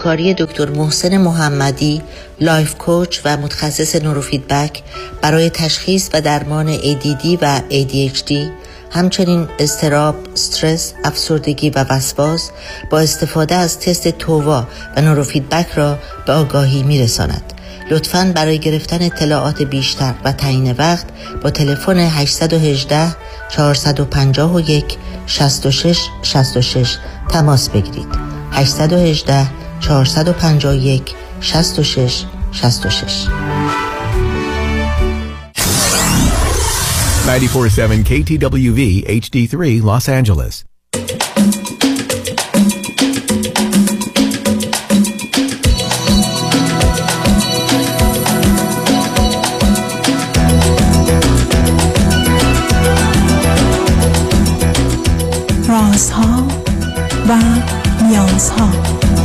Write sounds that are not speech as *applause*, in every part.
همکاری دکتر محسن محمدی life coach و متخصص نوروفیدبک برای تشخیص و درمان ADD و ADHD همچنین اضطراب، استرس، افسردگی و وسواس با استفاده از تست TOVA و نوروفیدبک را به آگاهی می رساند. لطفا برای گرفتن اطلاعات بیشتر و تعیین وقت با تلفن 818 451 66 66 تماس بگیرید 818 451 66 66 947 KTWV HD3 Los Angeles رازها و نیازها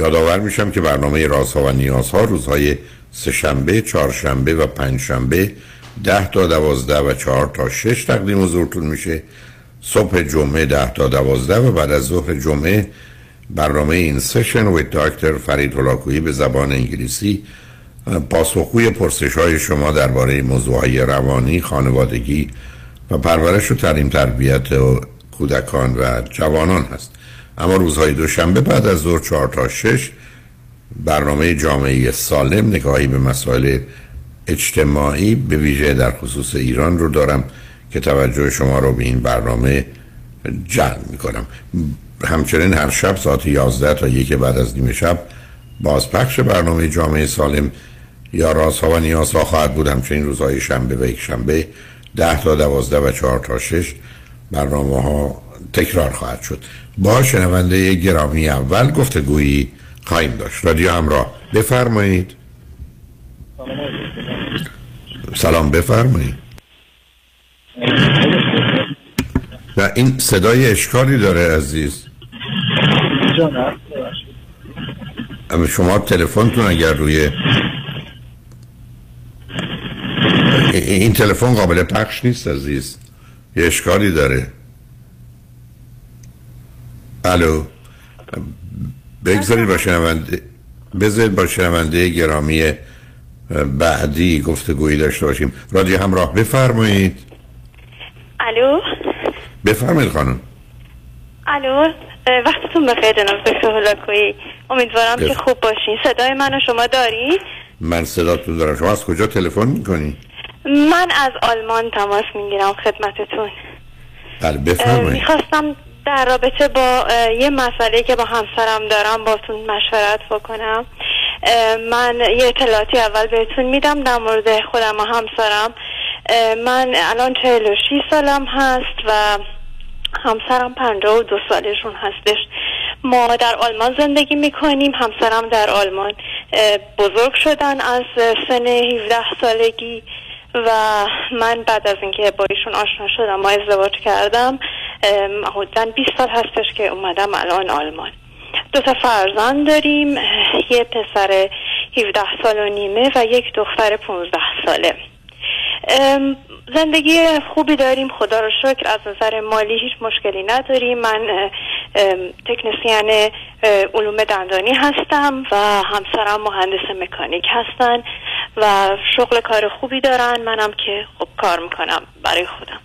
یادآور میشم که برنامه رازها و نیازها روزهای سهشنبه، چهارشنبه و پنجشنبه ده تا دوازده و چهار تا شش تقدیم حضورتون میشه. صبح جمعه ده تا دوازده و بعد از ظهر جمعه برنامه این سشن و دکتر فرید هلاکویی به زبان انگلیسی. پاسخگوی پرسش های شما درباره موضوع روانی، خانوادگی و پرورش و تعلیم تربیت و کودکان و جوانان هست. اما روزهای دوشنبه بعد از ظهر چهار تا شش برنامه جامعه سالم نگاهی به مسائل اجتماعی به ویژه در خصوص ایران رو دارم که توجه شما رو به این برنامه جلب می‌کنم. همچنین هر شب ساعت 11 تا یک بعد از نیمه شب بازپخش برنامه جامعه سالم یا رازها و نیازها خواهد بود. همچنین روزهای شنبه و یک شنبه 10 تا 12 و 4 تا 6 برنامه ها تکرار خواهد شد. با شنونده گرامی اول گفتگویی خواهیم داشت. رادیو همراه بفرمایید. سلام بفرمایید. و این صدای اشکالی داره عزیز. اما شما تلفنتون اگر روی این تلفن قابل پخش نیست عزیز. یه اشکالی داره. الو. بگذارید با شنونده بذارید با شنونده گرامی بعدی گفتگویی داشته باشیم. رادیو همراه بفرمایید. الو. بفرمایید خانم. الو. وقتتون بخیر جناب دکتر هلاکویی امیدوارم بف... که خوب باشین. صدای منو شما داری؟ من صداتون دارم. شما از کجا تلفن می‌کنی؟ من از آلمان تماس می‌گیرم خدمتتون. بله بفرمایید. می‌خواستم در رابطه با یه مسئله که با همسرم دارم باتون مشورت بکنم. من یه اطلاعاتی اول بهتون میدم در مورد خودم و همسرم. من الان 46 سالم هست و همسرم 52 سالشون هستش. ما در آلمان زندگی می‌کنیم همسرم در آلمان. بزرگ شدن از سن 17 سالگی و من بعد از اینکه با ایشون آشنا شدم ما ازدواج کردم حدودا 20 سال هستش که اومدم الان آلمان. دو تا فرزند داریم یه پسر 17 سال و نیمه و یک دختر 15 ساله. زندگی خوبی داریم خدا رو شکر از نظر مالی هیچ مشکلی نداریم. من تکنسیان علوم دندانی هستم و همسرم مهندس مکانیک هستن و شغل کار خوبی دارن. منم که خب کار می‌کنم برای خودم.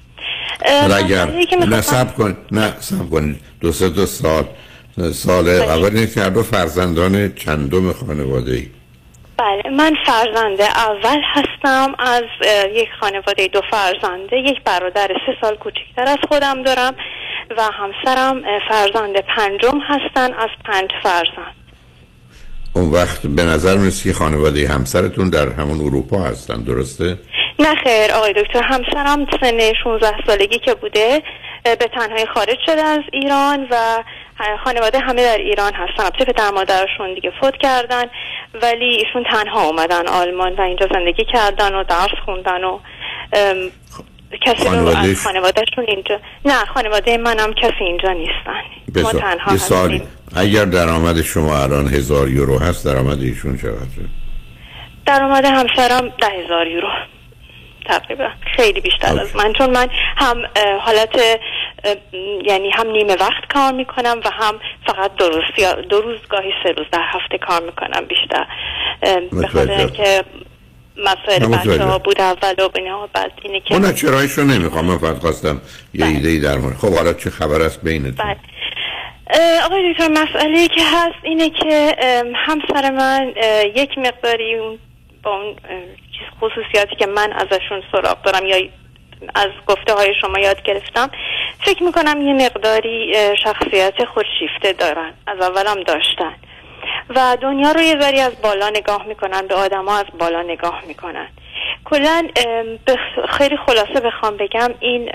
اگر نه سب کن. نه سب کن. دو سه دو سال. سال بله. اول اینه که هر دو فرزندان چندم خانواده ای بله من فرزند اول هستم. از یک خانواده دو فرزنده یک برادر سه سال کوچکتر از خودم دارم و همسرم فرزند پنجم هستن از پنج فرزند. اون وقت به نظر می‌رسه که خانواده همسرتون در همون اروپا هستن درسته؟ نه خیر آقای دکتر. همسرم سن 16 سالگی که بوده به تنهایی خارج شده از ایران و خانواده همه در ایران هستن. البته پدر مادرشون دیگه فوت کردن ولی ایشون تنها اومدن آلمان و اینجا زندگی کردن و درس خوندن و کسی از خانوادهشون اینجا نه خانواده منم کسی اینجا نیستن. ما بسیار. تنها هستیم. اگر درآمد شما الان هزار یورو هست درآمد ایشون چقدره؟ درآمد همسرم ده هزار یورو. تقریبا خیلی بیشتر. از من چون من هم حالت یعنی هم نیمه وقت کار می‌کنم و هم فقط دو روز یا دو روز گاهی سه روز در هفته کار می‌کنم بیشتر به خاطر متوجه. اینکه مسائل. بچه ها بود اول و اینا بعد اینه که اون چرایش رو نمی‌خوام من فقط خواستم یه بله. ایده ای در مورد خب حالا چه خبر است بینتون بله آقای دکتر مسئله که هست اینه که همسر من یک مقداری با اون چیز خصوصیاتی که من ازشون سراغ دارم یا از گفته های شما یاد گرفتم فکر می‌کنم یه مقداری شخصیت خودشیفته دارن از اولم داشتن. و دنیا رو یه ذری از بالا نگاه می‌کنن به آدما از بالا نگاه می‌کنن. کلا خیلی خلاصه بخوام بگم این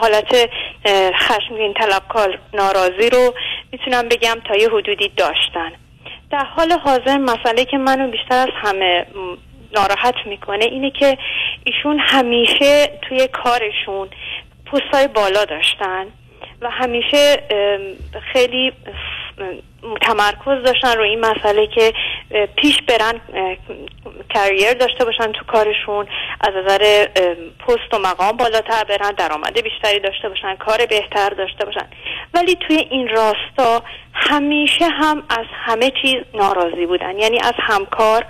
حالت خشمگین طلبکار ناراضی رو می‌تونم بگم تا یه حدودی داشتن. در حال حاضر مسئله که منو بیشتر از همه ناراحت می‌کنه اینه که ایشون همیشه توی کارشون پستای بالا داشتن و همیشه خیلی تمرکز داشتن رو این مسئله که پیش برن کریر داشته باشن تو کارشون از نظر پست و مقام بالاتر برن درآمد بیشتری داشته باشن کار بهتر داشته باشن. ولی توی این راستا همیشه هم از همه چیز ناراضی بودن. یعنی از همکار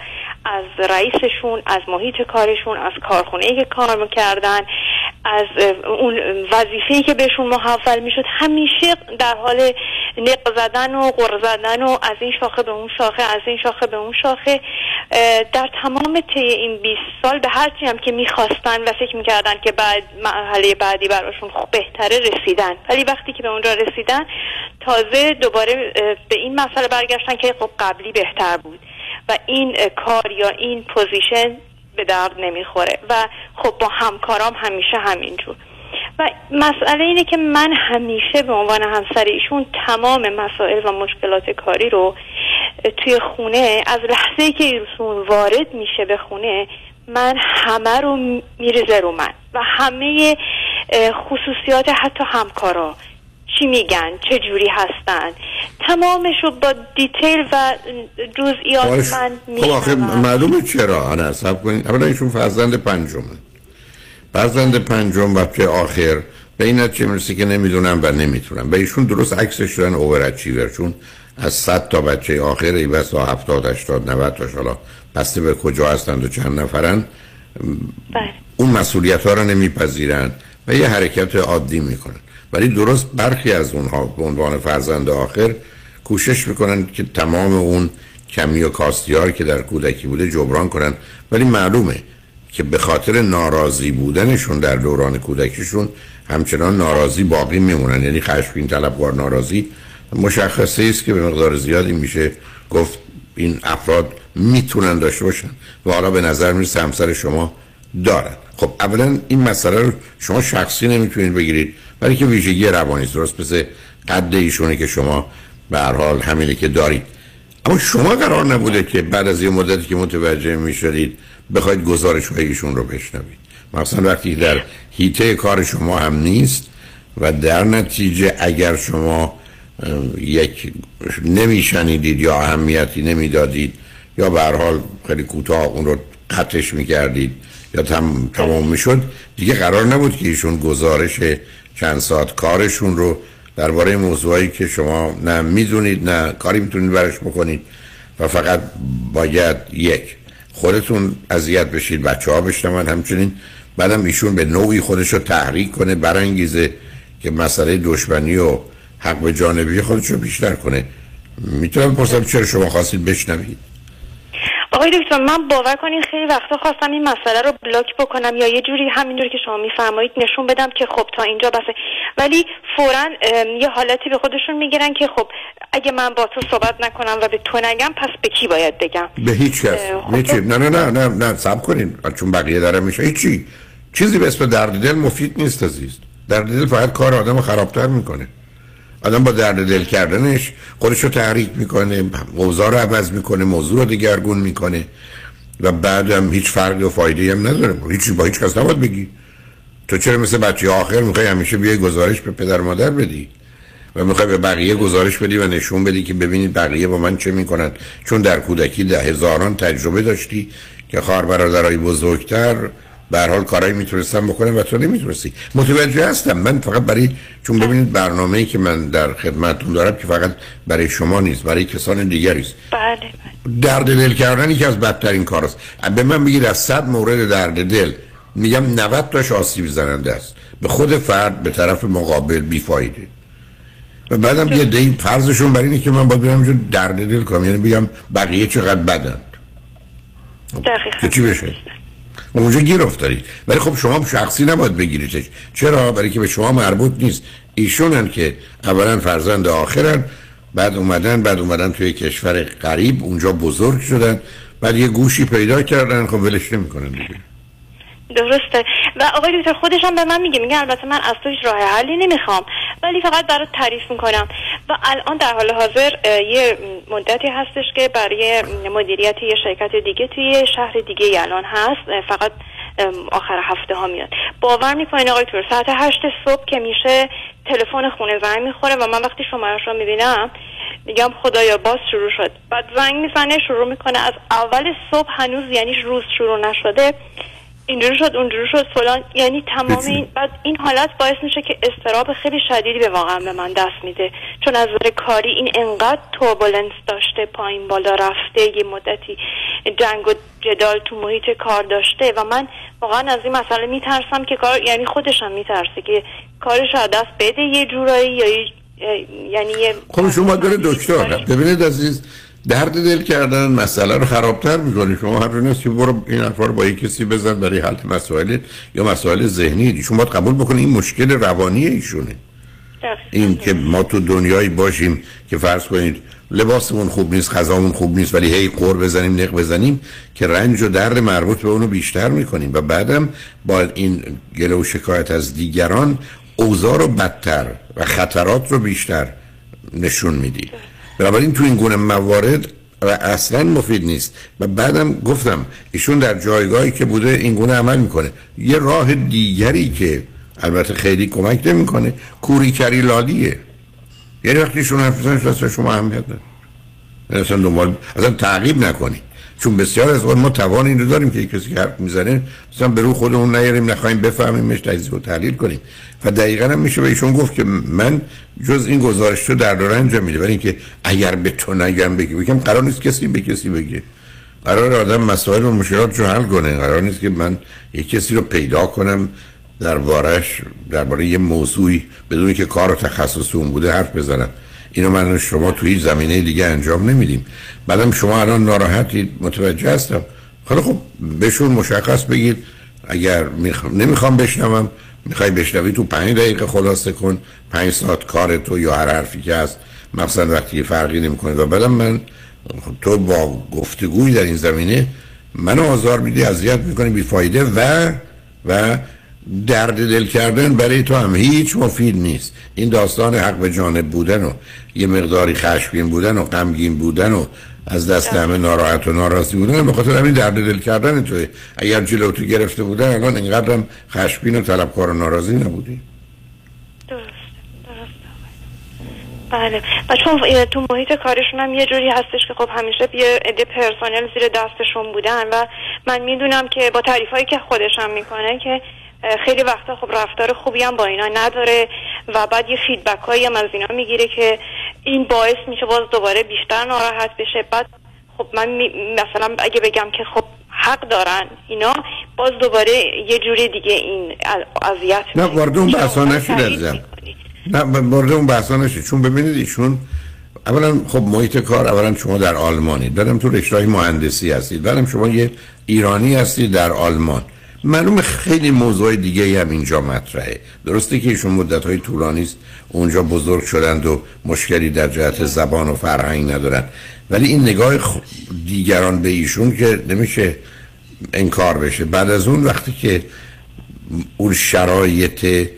از رئیسشون از محیط کارشون از کارخونه که کار می‌کردن از اون وظیفه‌ای که بهشون محول می‌شد همیشه در حال نق زدن و غر زدن و از این شاخه به اون شاخه از این شاخه به اون شاخه. در تمام طی این 20 سال به هرچی هم که می‌خواستن و فکر می‌کردن که بعد مرحله بعدی براشون خوب بهتره رسیدن. ولی وقتی که به اونجا رسیدن تازه دوباره به این مسئله برگشتن که خب قبلی بهتر بود. و این کار یا این پوزیشن به درد نمی‌خوره. و خب با همکارام همیشه همینجور. و مسئله اینه که من همیشه به عنوان همسر ایشون تمام مسائل و مشکلات کاری رو توی خونه از لحظه ای که ایشون وارد میشه به خونه من همه رو میریزه رو من. و همه خصوصیات حتی همکارا. چی میگن چه جوری هستن. تمامش رو با دیتیل و جزئیات. من خب آخه معلومه چرا انا سب کنید. اولا ایشون فرزند پنجمه. فرزند پنجم بچه آخر به این نتیجه می‌رسه که نمی‌دونم و نمی‌تونم. و ایشون درست عکسش دارن اوور اچیور چون از 100 تا بچه آخر ای بس تا 70 80 90 تا حالا بسته به کجا هستند و چند نفرن. بله. اون مسئولیت ها رو نمیپذیرن و یه حرکت عادی می‌کنن. ولی درست برخی از اونها به عنوان فرزند آخر کوشش می‌کنن که تمام اون کمی و کاستیار که در کودکی بوده جبران کنن. ولی معلومه که به خاطر ناراضی بودنشون در دوران کودکیشون همچنان ناراضی باقی میمونن. یعنی خشمگین طلبکار ناراضی. مشخصه است که به مقدار زیادی میشه گفت این افراد می‌تونن داشته باشن و حالا به نظر می‌رسه همسر شما دارن. خب اولا این مسئله رو شما شخصی نمی‌تونید بگیرید. ولی که ویژگی روانی درست مثل قد ایشونه که شما به هر حال همینه که دارید. اما شما قرار نبوده که بعد از یه مدتی که متوجه می‌شدید بخواید گزارش های ایشون رو بشنوید. مثلا وقتی در هیته کار شما هم نیست و در نتیجه اگر شما یک نمیشنیدید یا اهمیتی نمی‌دادید یا به هر حال خیلی کوتاه اون رو قطعش می‌کردید یا تم تمام می‌شد دیگه قرار نبود که ایشون گزارش چند ساعت کارشون رو درباره موضوعی که شما نه می‌دونید نه کاری می‌تونید برش بکنید و فقط باید یک خودتون اذیت بشید بچه ها بشنون همچنین. بعدم ایشون به نوعی خودش رو تحریک کنه برانگیزه که مسئله دشمنی و حق به جانبی خودش رو بیشتر کنه. می‌تونم بپرسم چرا شما خواستید بشنوید؟ آقای دکتر من باور کنین خیلی وقتا خواستم این مسئله رو بلاک بکنم یا یه جوری همینجوری که شما میفرمایید نشون بدم که خب تا اینجا بسه. ولی فورا یه حالتی به خودشون می‌گیرن که خب اگه من با تو صحبت نکنم و به تو نگم پس به کی باید بگم؟ به هیچ کس. خب نه نه نه نه نه سب کنین. چون بقیه داره میشه. هیچی. چیزی به اسم درد دل مفید نیست عزیز. درد دل فقط کار آدم خرابتر می‌کنه. آدم با درد دل کردنش خودش رو تحریک می‌کنه اوضاع رو عوض می‌کنه موضوع رو دگرگون می‌کنه. و بعدم هیچ فرقی و فایده هم نداره. هیچ با هیچ کس نباید بگی. تو چرا مثل بچه آخر می‌خوای همیشه بیای گزارش به پدر مادر بدی؟ و می‌خوای به بقیه گزارش بدی و نشون بدی که ببینید بقیه با من چه می‌کنن. چون در کودکی ده هزاران تجربه داشتی که خواهر برادرای بزرگتر به حال کارایی می‌تونستم بکنم و تو نمی‌تونستی. متوجه هستم. من فقط برای چون ببینید برنامه ای که من در خدمتتون دارم که فقط برای شما نیست برای کسان دیگری است. بله. بله درد دل کردن یکی از بدترین کار است به من بگید از صد مورد درد دل میگم 90 تاش آسیب زننده است. به خود فرد به طرف مقابل بیفایده. و بعدم یه دی فرضشون بر اینه که من باید برم درد دل کنم. یعنی بگم بقیه چقدر بدن دقیقا. چی بشه؟ اونجا گیر افتادید ولی خب شما شخصی نباید بگیریدش. چرا؟ برای که به شما مربوط نیست. ایشونن که اولا فرزند آخرن بعد اومدن بعد اومدن توی کشور غریب اونجا بزرگ شدن بعد یه گوشی پیدا کردن. خب ولش نمی‌کنن دیگه. درسته. و آقای دکتر خودش به من میگه میگه البته من از تو هیچ راه حلی نمی‌خوام. ولی فقط برات تعریف می‌کنم. و الان در حال حاضر یه مدتی هستش که برای مدیریت یه شرکت دیگه توی شهر دیگه الان هست. فقط آخر هفته ها میاد. باور می‌کنین آقای دکتر ساعت هشت صبح که میشه تلفن خونه زنگ می‌خوره و من وقتی شمارش رو می‌بینم میگم خدایا باز شروع شد. بعد زنگ می‌زنه شروع می‌کنه از اول صبح هنوز یعنی روز شروع نشده. اینجوری شد اونجوری شد فلان. یعنی تمام این بعد این حالت باعث میشه که استراب خیلی شدیدی به واقعا به من دست میده. چون از نظر کاری این انقدر توربولنس داشته پایین بالا رفته یه مدتی جنگ و جدال تو محیط کار داشته و من واقعا از این مسئله میترسم که کار یعنی خودشم میترسه که کارش از دست بده یه جورایی یا یعنی یه خب شما داره دکتر ببینید عزیز درد دل کردن مسئله رو خرابتر می‌کنه شما هر نیست که برو این حرفا رو با یک کسی بزن برای حل مسائل یا مسائل ذهنی. شما باید قبول بکنید این مشکل روانی ایشونه. این که ما تو دنیایی باشیم که فرض کنید لباسمون خوب نیست غذامون خوب نیست ولی هی قور بزنیم نق بزنیم که رنج و درد مربوط به اونو بیشتر می‌کنیم. و بعدم با این گله و شکایت از دیگران اوضاع رو بدتر و خطرات رو بیشتر نشون میدی. بنابراین تو این گونه موارد و اصلا مفید نیست. و بعدم گفتم ایشون در جایگاهی که بوده این گونه عمل می‌کنه. یه راه دیگری که البته خیلی کمک نمی‌کنه کوری کری لالیه. یعنی وقتی ایشون حرف شما اهمیت نداره. اصلا دنبال اصلا تعقیب نکنید چون بسیار از ما توان این رو داریم که کسی که حرف می‌زنه مثلا به رو خودمون نیاریم نخواهیم بفهمیمش تجزیه و تحلیل کنیم. و دقیقا هم میشه به ایشون گفت که من جز این گزارش رو در داره انجام میده ولی اینکه اگر به تو نگم بگی بگم قرار نیست کسی به کسی بگه. قرار آدم مسائل و مشکلات رو حل کنه. قرار نیست که من یک کسی رو پیدا کنم دربارش درباره یه موضوعی بدون که کار و تخصص اون بوده حرف بزنم. اینو من شما توی هیچ زمینه دیگه انجام نمیدیم. بعدم شما الان ناراحتید متوجه هستم. حالا خب بهشون مشخص بگید. اگر می‌خوام نمی‌خوام بشنوم. می‌خوای بشنوی تو پنج دقیقه خلاصه کن. پنج ساعت کار تو یا هر حرفی که هست. مخصوصا وقتی فرقی نمی‌کنه. و بعدم من تو با گفتگوی در این زمینه منو آزار میدی اذیت می‌کنی بیفایده و و درد دل کردن برای تو هم هیچ مفید نیست. این داستان حق به جانب بودن و یه مقداری خشمگین بودن و غمگین بودن و از دست همه ناراحت و ناراضی بودن. به خاطر همین درد دل کردن توی اگر جلو تو گرفته بودن الان اینقدرم خشمگین و طلبکار و ناراضی نبودی. درست درست بله. و چون تو محیط کارشون هم یه جوری هستش که خب همیشه یه عده پرسنل زیر دستشون بودن و من می‌دونم که با تعریف هایی که خودشم می‌کنه که خیلی وقتا خب رفتار خوبی هم با اینا نداره و بعد یه فیدبک هایی هم از اینا می‌گیره که این باعث میشه باز دوباره بیشتر ناراحت بشه. بعد خب من می... مثلا اگه بگم که خب حق دارن اینا باز دوباره یه جوری دیگه این اذیت نه وارد اون بحثا نشید نه وارد اون بحثا نشید. چون ببینید ایشون اولا خب محیط کار اولا شما در آلمانید بعدم تو رشته مهندسی هستید. بعدم شما یه ایرانی هستید در آلمان. معلوم خیلی موضوع دیگه هم اینجا مطرحه. درسته که ایشون مدت های طولانی است اونجا بزرگ شدند و مشکلی در جهت زبان و فرهنگ ندارن ولی این نگاه دیگران به ایشون که نمیشه انکار بشه. بعد از اون وقتی که اون شرایط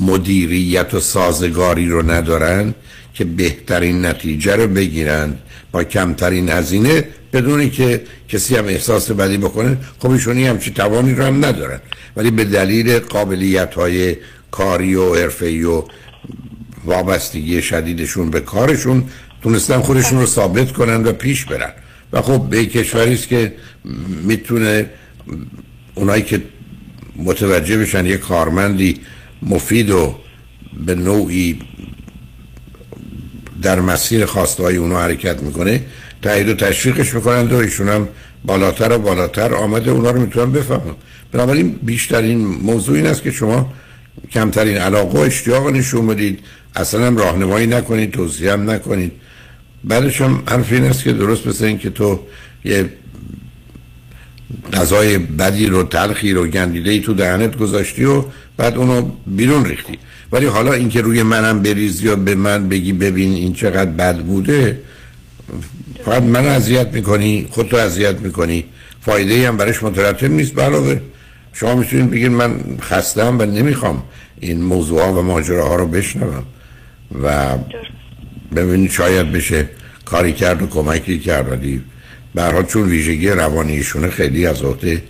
مدیریت و سازگاری رو ندارن که بهترین نتیجه رو بگیرند با کمترین هزینه بدونی که کسی هم احساس بدی بکنه خب ایشونی همچی توانی رو هم ندارن. ولی به دلیل قابلیت های کاری و حرفه‌ای و وابستگی شدیدشون به کارشون تونستن خودشون رو ثابت کنن و پیش برن. و خب به کشوری است که می‌تونه اونایی که متوجه بشن یه کارمندی مفید و به نوعی در مسیر خواسته های اونو حرکت می‌کنه تایید و تشویقش می‌کنند و ایشون هم بالاتر و بالاتر آمده اونا رو می‌تونن بفهمن. بنابراین بیشترین موضوع این است که شما کمترین علاقه و اشتیاق نشون بدید. اصلا هم راهنمایی نکنید توصیه هم نکنید. بعدش هم حرف این است که درست مثل این که تو یه غذای بدی رو تلخی رو گندیده ای تو دهنت گذاشتی و بعد اونو بیرون ریختی. ولی حالا اینکه روی منم بریزی یا به من بگی ببین این چقدر بد بوده فقط من اذیت می‌کنی خودتو اذیت می‌کنی. فایده هم برش مترتب نیست. علاوه شما می‌تونید بگید من خستم و نمی‌خوام این موضوع ها و ماجره ها رو بشنوم. و ببینید شاید بشه کاری کرد و کمکی کرد ولی برها چون ویژگی روانیشونه خیلی از عهده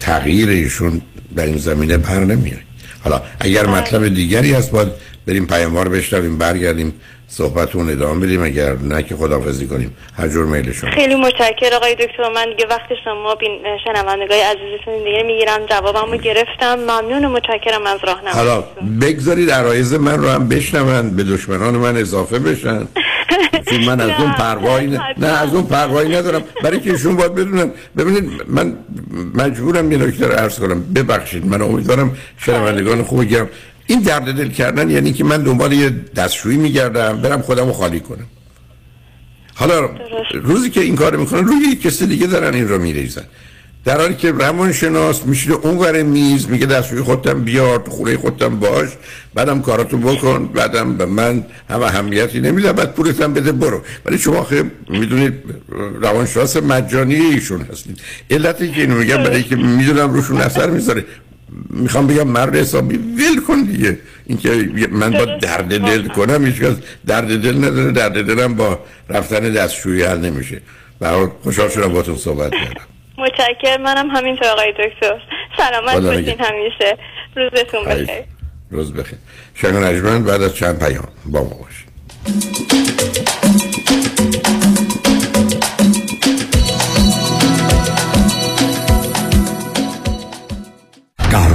تغییر ایشون در این زمینه بر نمیاد حالا اگر مطلب دیگری هست باید بریم پیاموار بشنویم برگردیم صحبتون ادامه بدیم اگر نه که خدافزی کنیم. هر جور میل شما. خیلی متشکرم آقای دکتر. من دیگه وقت شما بین شنوندگای عزیزتون دیگه می‌گیرم. جوابمو گرفتم. ممنون و متشکرم از راهنمایی حالا بگذارید عرایز من رو هم بشنوند به دشمنان من اضافه بشن. *laughs* چون من از اون پروایی نه از اون پروایی ندارم. برای که ایشون باید بدونن ببینید من مجبورم یه نکته رو عرض کنم. ببخشید من امیدوارم شنوندگان خوب گرم. این درد دل کردن یعنی که من دنبال یه دستشویی میگردم برم خودم رو خالی کنم. حالا روزی که این کار می‌کنن روی کسی دیگه دارن این رو میریزن. در حالی که روانشناس میشه اون میز میگه دستشوی خودم بیار تو خونه خودم باش بعدم کاراتو بکن بعدم به من هم اهمیتی نمیده بعد پولتم بده برو. ولی شما خیلی می‌دونید روانشناس مجانی ایشون هستید. علتی که اینو میگم برای که می‌دونم روشون اثر می‌ذاره. می‌خوام بگم مرد حسابی ول کن دیگه. اینکه من با درد دل کنم هیچ درد دل نداره درد دلم با رفتن دستشویی حل نمیشه. و خوشحال شدم باتون صحبت کردم. متشکر منم همینطور آقای دکتر. سلامت باشین همیشه. روزتون بخیر. روز بخیر. شنگ نجمن بعد از چند پیام با ما باشید.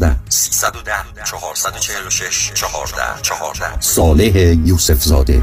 310 446 14 14 صالح یوسف زاده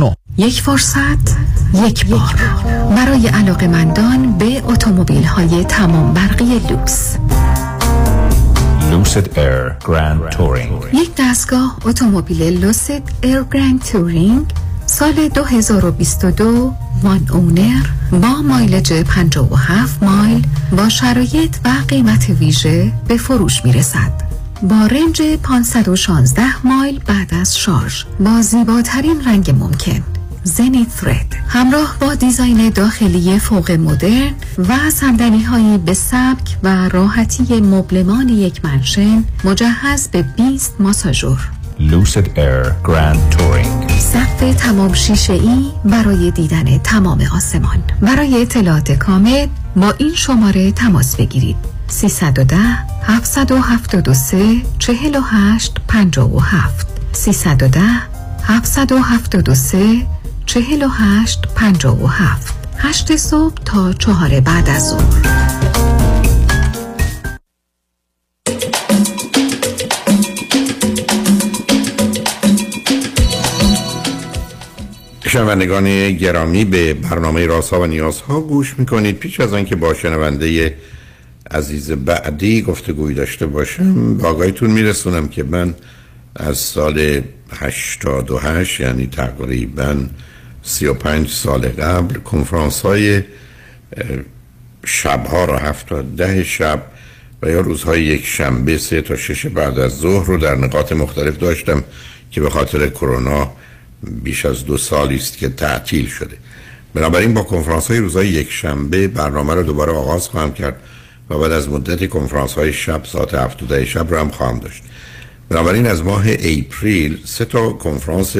یک فرصت یک بار. برای علاقمندان به اتومبیل های تمام برقی لوکس. لوسید ایر گراند تورینگ یک دستگاه اتومبیل Lucid Air Grand Touring سال 2022 one owner با mileage 57 مایل با شرایط و قیمت ویژه به فروش می رسد. با range 516 مایل بعد از شارژ. با زیباترین رنگ ممکن. Zenith Red همراه با design داخلی فوق مدرن و صندلی هایی به سبک و راحتی مبلمان یک mansion مجهز به 20 ماساژور. Lucid Air Grand Touring سقف تمام شیشه ای برای دیدن تمام آسمان. برای اطلاعات کامل با این شماره تماس بگیرید. 310 773 48 57 310 773 48 57 8 صبح تا چهار بعد از ظهر. شنوندگان گرامی به برنامه راسا و نیازها گوش می‌کنید. پیش از آنکه با شنونده عزیز بعدی گفتگوی داشته باشم. با آقایتون میرسونم که من از سال 88 یعنی تقریبا 35 سال قبل کنفرانس های شبها را هفت تا ده شب و یا روزهای یک شنبه سه تا شش بعد از ظهر رو در نقاط مختلف داشتم که به خاطر کرونا بیش از دو سالی است که تعطیل شده. بنابراین با کنفرانس های روزهای یک شنبه برنامه رو دوباره آغاز خواهم کرد. و بعد از مدت کنفرانس های شب ساعت هفت ده شب رو هم خواهم داشت. بنابراین از ماه اپریل سه تا کنفرانس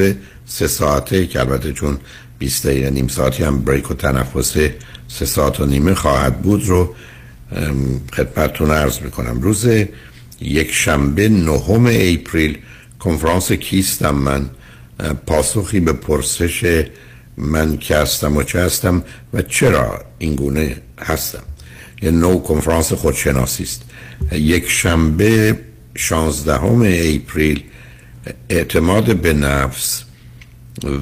سه ساعته که البته چون 20 دقیقه نیم ساعتی هم بریک و تنفس سه ساعت و نیمه خواهد بود رو خدمتتون عرض می‌کنم. روز یک شنبه نهم اپریل کنفرانس کیستم من؟ پاسخی به پرسش من که هستم و چه هستم و چرا این گونه هستم؟ یه نو کنفرانس خودشناسی است یک شنبه شانزدهم April اعتماد به نفس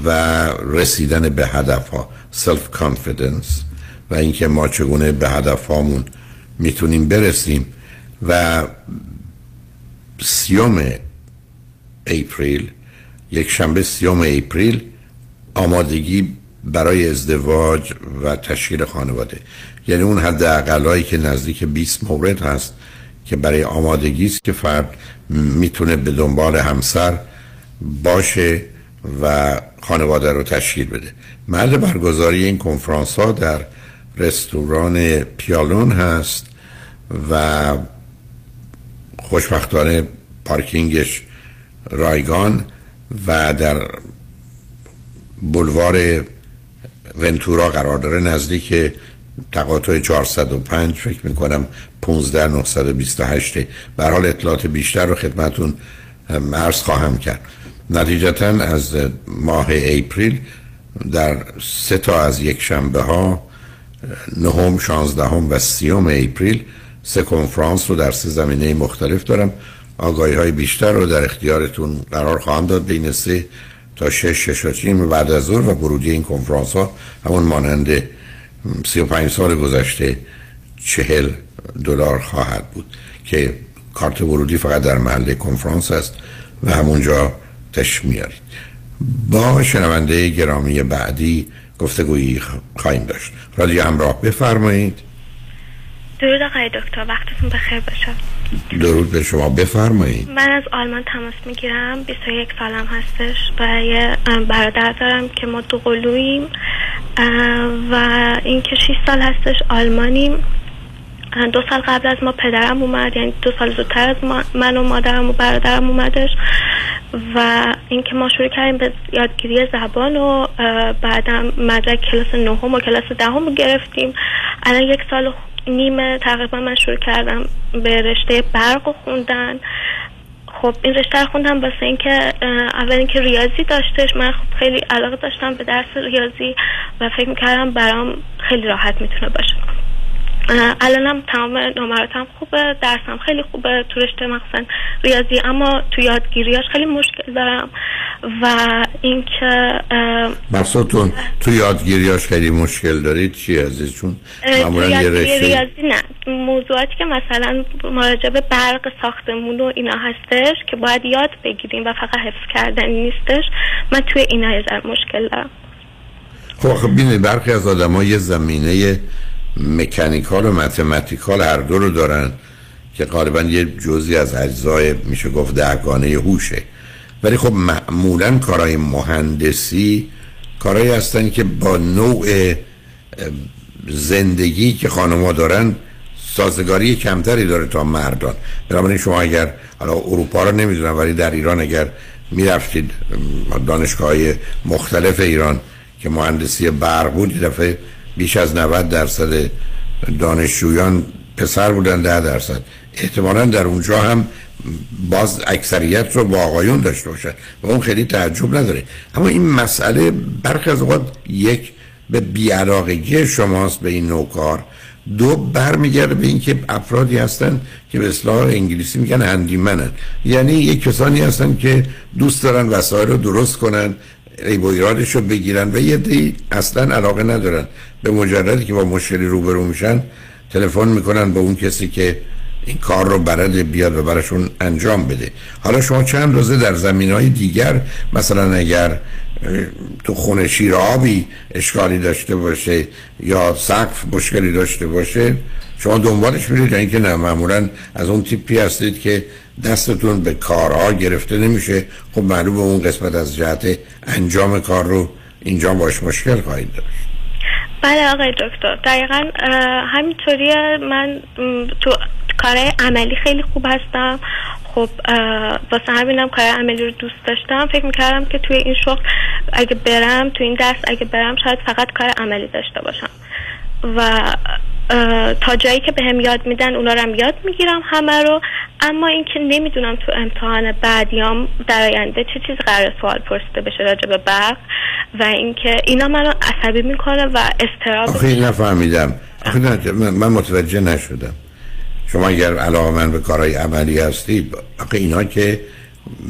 و رسیدن به هدف ها self confidence و اینکه ما چگونه به هدف هامون می‌تونیم برسیم و سیوم April یک شنبه سیوم April آمادگی برای ازدواج و تشکیل خانواده. یعنی اون حد اقلایی که نزدیک 20 مورد هست که برای آمادگی است که فرد می‌تونه به دنبال همسر باشه و خانواده رو تشکیل بده. محل برگزاری این کنفرانس ها در رستوران پیالون هست و خوشبختانه پارکینگش رایگان و در بلوار ونتورا قرار داره نزدیک تقاطع 405 فکر می‌کنم 15 928 به حال اطلاعات بیشتر رو خدمتون عرض خواهم کرد. نتیجتا از ماه April در سه تا از یک شنبه ها نهم، شانزدهم و سیوم April سه کنفرانس رو در سه زمینه مختلف دارم. آگاهی های بیشتر رو در اختیارتون قرار خواهم داد. بین سه تا شش شش و بعد از ظهر و ورودی این کنفرانس ها همون مانند 35 سال گذشته چهل دلار خواهد بود که کارت ورودی فقط در محل کنفرانس است و همونجا تش میارید با شنونده گرامی بعدی گفتگویی خواهیم داشت. رادیو همراه بفرمایید. درود آقای دکتر وقتتون بخیر باشه درود به شما. بفرمایید. من از آلمان تماس می‌گیرم. 21 سالم هستش و یه برادر دارم که ما دو قلوییم. و این که 6 سال هستش آلمانیم. دو سال قبل از ما پدرم اومد یعنی دو سال زودتر از من و مادرم و برادرم اومدش. و اینکه ما شروع کردیم به یادگیری زبان و بعدم مدرک کلاس نهم و کلاس دهم رو گرفتیم. الان یک سال نیمه تقریبا من شروع کردم به رشته برق خوندن. خب این رشته رو خوندم واسه اینکه اول اینکه ریاضی داشتش. من خب خیلی علاقه داشتم به درس ریاضی و فکر می‌کردم برام خیلی راحت می‌تونه باشه. الانم تمام نمراتم خوبه درسم خیلی خوبه تو رشته مخصوصا ریاضی. اما تو یادگیریاش خیلی مشکل دارم و اینکه مقصودتون تو یادگیریاش خیلی مشکل دارید چی عزیز چون معمولا یه رشته ریاضی نه. موضوعاتی که مثلا مراجع به برق ساختمون و اینا هستش که باید یاد بگیریم و فقط حفظ کردن نیستش من توی اینا یه مشکل دارم. خب خب بینید برخی از آدم ها یه زمینه مکانیکال و متمتیکال هر دو رو دارن که غالبا یه جزی از اجزای میشه گفت دهگانه هوشه. ولی خب معمولا کارهای مهندسی کارهایی هستن که با نوع زندگی که خانمها دارن سازگاری کمتری داره تا مردان. بنابراین شما اگر حالا اروپا رو نمی‌دونم ولی در ایران اگر می‌رفتید دانشگاه مختلف ایران که مهندسی برق بود دفعه بیش از 90 درصد دانشجویان پسر بودن 10 درصد. احتمالا در اونجا هم باز اکثریت رو با آقایون داشته باشن و اون خیلی تعجب نداره. اما این مسئله برخی از اوقات یک به بیعلاقگی شماست به این نوع کار دو برمیگرده به اینکه افرادی هستن که به اصلاح انگلیسی میگن هندیمنن. یعنی یک کسانی هستن که دوست دارن وسایل رو درست کنن عیب و ایرادش رو بگیرن و یه دی اصلا علاقه ندارن. به مجردی که با مشکلی روبرو میشن تلفن می‌کنن به اون کسی که این کار رو برد بیاد و براشون انجام بده. حالا شما چند روزه در زمین های دیگر مثلا اگر تو خونه شیر آبی اشکالی داشته باشه یا سقف مشکلی داشته باشه شما دنبالش میرید اینکه نه معمولا از اون تیپی هستید که دستتون به کارها گرفته نمیشه. خب معلوم اون قسمت از جهت انجام کار رو اینجا باش مشکل خواهید داشت. بله آقای دکتر دقیقا همینطوری من تو کارهای عملی خیلی خوب هستم. خب واسه همینم کار عملی رو دوست داشتم. فکر می‌کردم که توی این شغل اگه برم توی این درس اگه برم شاید فقط کار عملی داشته باشم. و تا جایی که بهم یاد میدن اونا رو هم یاد می‌گیرم همه رو. اما اینکه نمی‌دونم تو امتحان بعدیام در آینده چه چیز قرار سوال پرسیده بشه راجع به برق و اینکه اینا منو عصبی می‌کنه و استراب آخه نفهمیدم. آخه من متوجه نشدم. شما اگر علاقه من به کارهای عملی هستید آخه اینا که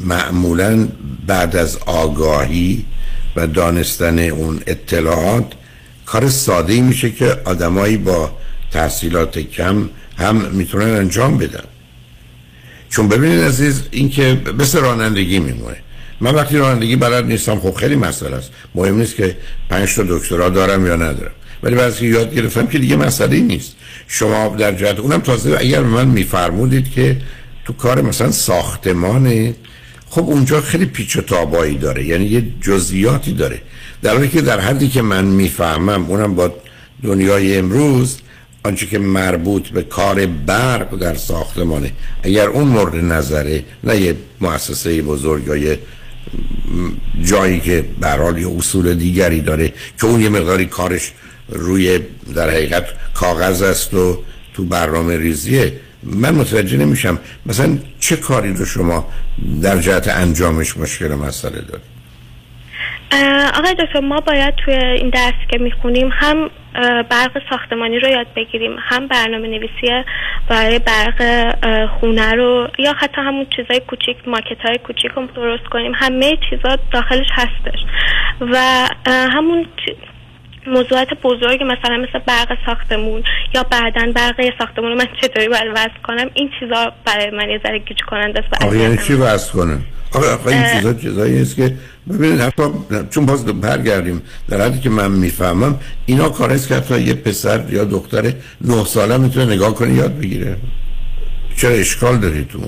معمولا بعد از آگاهی و دانستن اون اطلاعات کار ساده میشه که آدمایی با تحصیلات کم هم می‌تونن انجام بدن. چون ببینید عزیز این که مثل رانندگی میمونه. من وقتی رانندگی بلد نیستم خب خیلی مسئله است. مهم نیست که پنج تا دکترا دارم یا ندارم. ولی بعد که یاد گرفتم که دیگه مسئله نیست. شما در جهت اونم تازه اگر من میفرمودید که تو کار مثلا ساختمانه خب اونجا خیلی پیچ و تابایی داره. یعنی یه جزئیاتی داره. در حالی که در حدی که من می‌فهمم اونم با دنیای امروز آنچه که مربوط به کار برق در ساختمانه. اگر اون مورد نظره نه یه مؤسسه بزرگ یا یه جایی که برحال یه اصول دیگری داره که اون یه مقداری کارش روی در حقیقت کاغذ است و تو برنامه ریزیه. من متوجه نمیشم مثلا چه کاری رو شما در جهت انجامش مشکل مسئله دارید؟ آقای دکتر ما باید توی این درس که می‌خونیم هم برق ساختمانی رو یاد بگیریم. هم برنامه نویسی برای برق خونه رو یا حتی همون چیزای کوچیک ماکت های کوچیک رو درست کنیم. همه چیزا داخلش هستش. و همون موضوعات بزرگ مثلا مثل برق ساختمون یا بعدا برق ساختمون رو من چطوری باید وصل کنم؟ این چیزا برای من یه ذره گیج کننده است یعنی چی وصل کنم؟ آقا این چیزا چیزایی است که ببینید حتی چون باز برگردیم در حدی که من می‌فهمم اینا کاریست که حتی یه پسر یا دختر نه ساله می‌تونه نگاه کنه یاد بگیره. چرا اشکال داری تو؟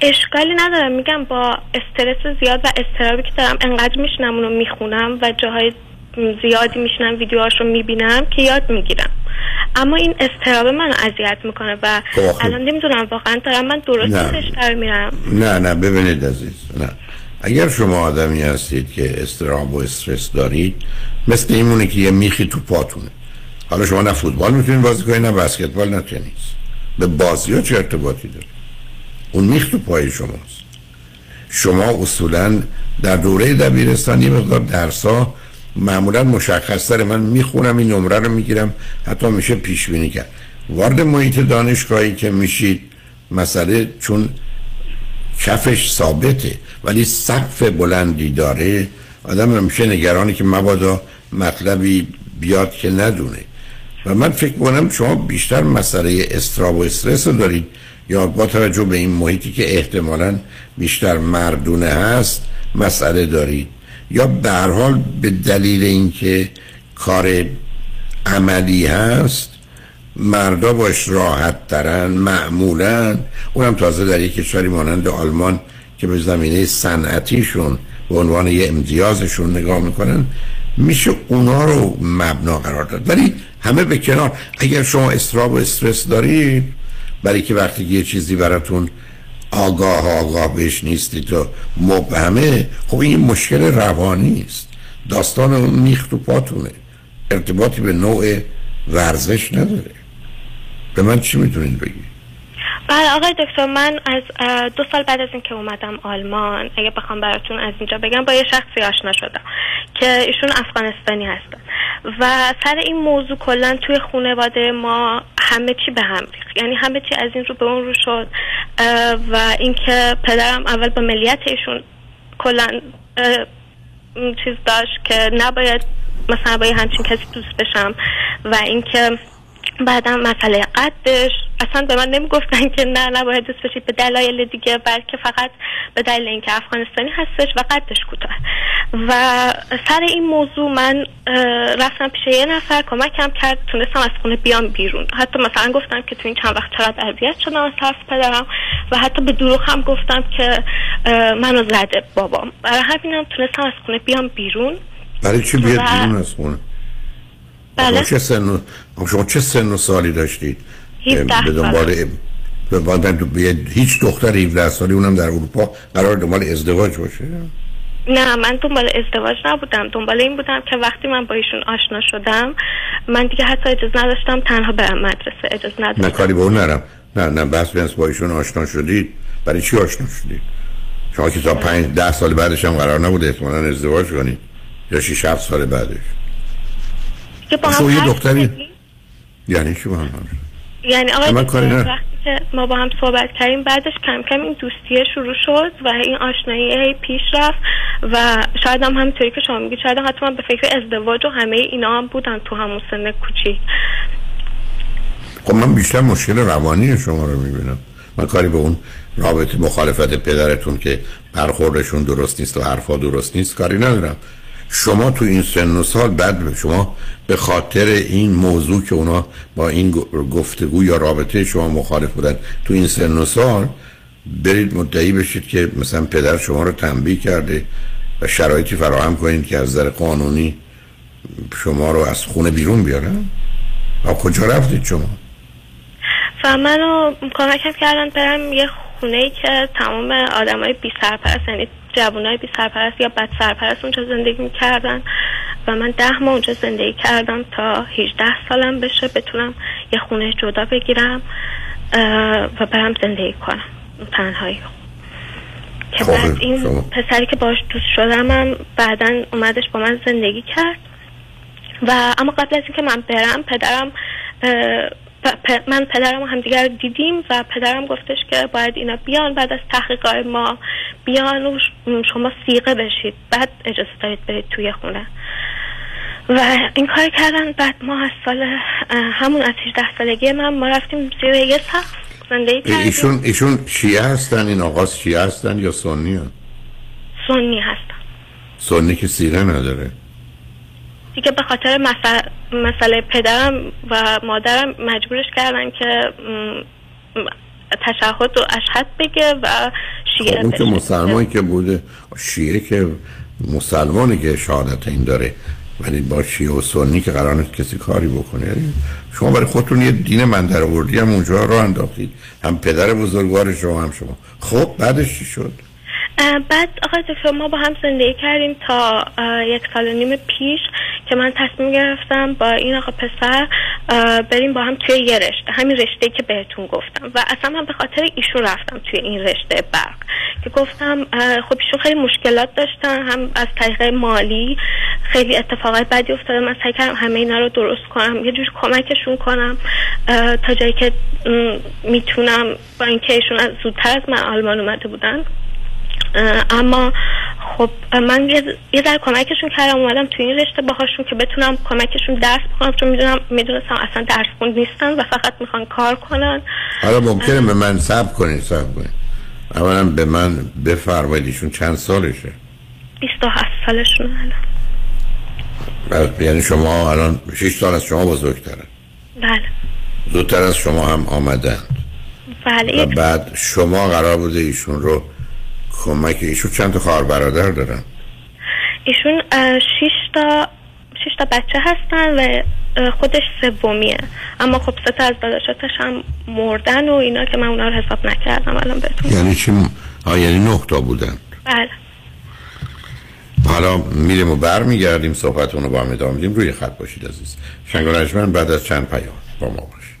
اشکالی ندارم. میگم با استرس زیاد و استرابی که دارم انقدر میشنم اونو می‌خونم و جاهای زیادی میشنم ویدیوهاش رو می‌بینم که یاد می‌گیرم. اما این استراب من اذیت می‌کنه و الان نمی‌دونم واقعا دارم من درست در میرم. نه نه ببینید عزیز نه. اگر شما آدمی هستید که استراب و استرس دارید مثل ایمونه که یه میخی تو پاتونه. حالا شما نه فوتبال می‌تونید بازی کنید نه بسکتبال نه تنیس. به بازی ها چه ارتباطی داره؟ اون میخ تو پای شماست. شما اصولا در دوره دبیرستانی مقدار درسا معمولا مشخص من می‌خونم این نمره رو می‌گیرم حتی میشه پیش بینی کرد. وارد محیط دانشگاهی که میشید مسئله چون کفش ثابته ولی سقف بلندی داره آدم همیشه نگرانی که مبادا مطلبی بیاد که ندونه. و من فکر کنم شما بیشتر مسئله استراب و استرس رو دارید یا با توجه به این محیطی که احتمالا بیشتر مردونه هست مسئله دارید. یا به حال به دلیل اینکه کار عملی هست مردا باش راحت ترن معمولا. اونم تازه در یک کشوری مانند آلمان که به زمینه صنعتیشون به عنوان یه امتیازشون نگاه می‌کنن میشه اونا رو مبنا قرار داد. ولی همه به کنار. اگر شما استراب و استرس دارید برای که وقتی یه چیزی براتون آگاه آگاه بهش نیستی تو. مبهمه خب این مشکل روانی است. داستان اون میخ تو پاتونه. ارتباطی به نوع ورزش نداره. به من چی می‌تونید بگید؟ بله آقای دکتر من از دو سال بعد از اینکه اومدم آلمان اگه بخوام براتون از اینجا بگم با یه شخصی آشنا شدم که ایشون افغانستانی هستن. و سر این موضوع کلا توی خانواده ما همه چی به هم ریخت. یعنی همه چی از این رو به اون رو شد. و اینکه پدرم اول با ملیت ایشون کلا چیز داشت که نباید مثلا با یه همچین کسی دوست بشم و اینکه بعدم مسئله قدش. اصلا به من نمی‌گفتن که نه نباید دوست بشید به دلایل دیگه بلکه فقط به دلیل اینکه افغانستانی هستش و قدش کوتاه. و سر این موضوع من رفتم پیش یه نفر کمکم کرد تونستم از خونه بیام بیرون. حتی مثلا گفتم که تو این چند وقت چقدر اذیت شدم از طرف پدرم و حتی به دروغ هم گفتم که منو زده بابام. برای همینم تونستم از خونه بیام بیرون. برای چی بیاد بیرون از خونه؟ بله. چه سن شما چه سن و سالی داشتید؟ 17 به دنبال به به- هیچ دختر 17 سالی اونم در اروپا قرار دنبال ازدواج باشه؟ نه من دنبال ازدواج نبودم. دنبال این بودم که وقتی من با ایشون آشنا شدم من دیگه حتی اجازه نداشتم تنها برم مدرسه. اجازه نه نداشتم. کاری به اون نرم. نه نه بس بینست با ایشون آشنا شدید. برای چی آشنا شدید؟ شما که تا پنج ده سال بعدش هم قرار نبوده احتمالا ازدواج کنید. یا شیش هفت سال بعدش. که با هم دختری. یعنی چی با هم یعنی آقای. وقتی که ما با هم صحبت کردیم بعدش کم کم این دوستیه شروع شد و این آشنایی پیش رفت و شاید هم همینطوری که شما میگید شاید هم حتی من به فکر ازدواج و همه اینا هم بودن تو همون سن کوچیک. خب من بیشتر مشکل روانی شما رو می‌بینم. من کاری به اون رابطه مخالفت پدرتون که برخوردشون درست نیست و حرفا درست نیست کاری ندارم. شما تو این سن و سال بعد شما به خاطر این موضوع که اونا با این گفتگو یا رابطه شما مخالف بودن تو این سن و سال برید مدعی بشید که مثلا پدر شما رو تنبیه کرده و شرایطی فراهم کنید که از نظر قانونی شما رو از خونه بیرون بیارن؟ و کجا رفتید شما؟ و منو کمکم کردن برم یه خونه ای که تمام آدمای بی سرپرست یعنی جوانای بی سرپرست یا بد سرپرست اونجا زندگی می‌کردن و من ده ماه اونجا زندگی کردم تا 18 سالم بشه بتونم یه خونه جدا بگیرم و برم زندگی کنم. تنهایی. که خب، بعد این شما- پسری که باش دوست شدم هم بعدا اومدش با من زندگی کرد. و اما قبل از اینکه من برم پدرم من پدرم و همدیگر رو دیدیم و پدرم گفتش که باید اینا بیان بعد از تحقیقات ما بیان و شما سیغه بشید بعد اجازه دارید برید توی خونه. و این کار کردن بعد ما از سال همون از 18 سالگی من ما رفتیم زیر یه سقف زندگی کردیم. ایشون ایشون شیعه هستن؟ این آقا شیعه هستن یا سنی هستن؟ سنی هستم سنی که سیره نداره. دیگه به خاطر مسئله, پدرم و مادرم مجبورش کردن که تشهد و اشهد بگه و خب شیعه اون که. مسلمانی که بوده شیعه که مسلمانی که شهادت این داره ولی با شیعه و سنی که قرار نیست کسی کاری بکنه. یعنی شما برای خودتون یه دین من در آوردی هم اونجا رو انداختید. هم پدر بزرگوار شما هم شما. خب بعدش چی شد؟ بعد آقای دکتر ما با هم زندگی کردیم تا یک سال و نیم پیش که من تصمیم گرفتم با این آقا پسر بریم با هم توی یه رشته همین رشته که بهتون گفتم. و اصلا من به خاطر ایشون رفتم توی این رشته برق. که گفتم خب ایشون خیلی مشکلات داشتن هم از طریق مالی خیلی اتفاقات بدی افتاده. من سعی کردم همه اینا رو درست کنم یه جور کمکشون کنم تا جایی که می‌تونم با اینکه ایشون زودتر از من آلمان اومده بودن. اما خب من یه ذره کمکشون کردم اومدم تو این رشته باهاشون که بتونم کمکشون درس بخونم چون می‌دونم می‌دونستم اصلا درس خون نیستن و فقط می‌خوان کار کنن. حالا ممکنه به من صبر کنید صبر کنید. اولا به من بفرمایید ایشون چند سالشه؟ 27 سالشون الان. بعد یعنی شما الان 6 سال از شما بزرگترن بله. زودتر از شما هم آمدن. بله و بعد شما قرار بوده ایشون رو کمک ایشون چند تا خواهر برادر دارن ایشون شش تا شش تا بچه هستن و خودش سومیه. اما خب سه تا از داداشاتش هم مردن و اینا که من اونا رو حساب نکردم الان بهتون یعنی چی؟ ها یعنی نه تا بودن. بله. حالا میریم و برمیگردیم صحبتون رو با هم ادامه میدیم. روی خط باشید عزیز. شنگ بعد از چند پیام با ما باشید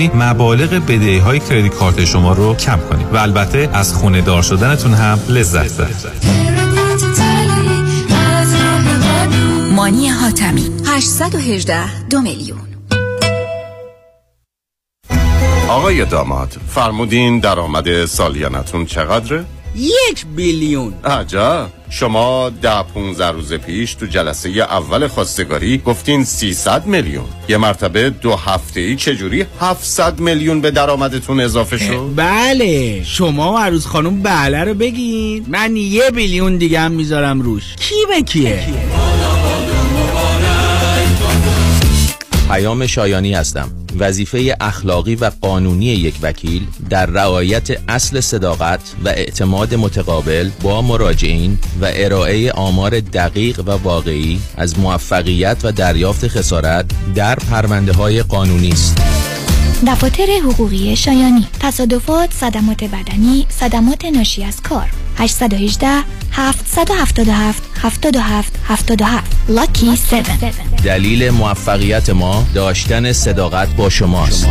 مبالغ بدهی های کردیت کارت شما رو کم کنیم و البته از خونه دار شدنتون هم لذت ببرید مانی حاتمی 818 دو میلیون آقای داماد فرمودین درآمد سالیانتون چقدره؟ یک بیلیون. عجب شما ده 15 روز پیش تو جلسه اول خواستگاری گفتین 300 میلیون. یه مرتبه دو هفته ای چجوری 700 میلیون به درآمدتون اضافه شد؟ بله. شما و عروس خانم بله رو بگین. من یه بیلیون دیگه هم می‌ذارم روش. کی به کیه؟ پیام شایانی هستم. وظیفه اخلاقی و قانونی یک وکیل در رعایت اصل صداقت و اعتماد متقابل با مراجعین و ارائه آمار دقیق و واقعی از موفقیت و دریافت خسارت در پرونده های قانونی است. دفاتر حقوقی شایانی. تصادفات صدمات بدنی صدمات ناشی از کار. 818 777 77 77 لاکی 7 دلیل موفقیت ما داشتن صداقت با شماست.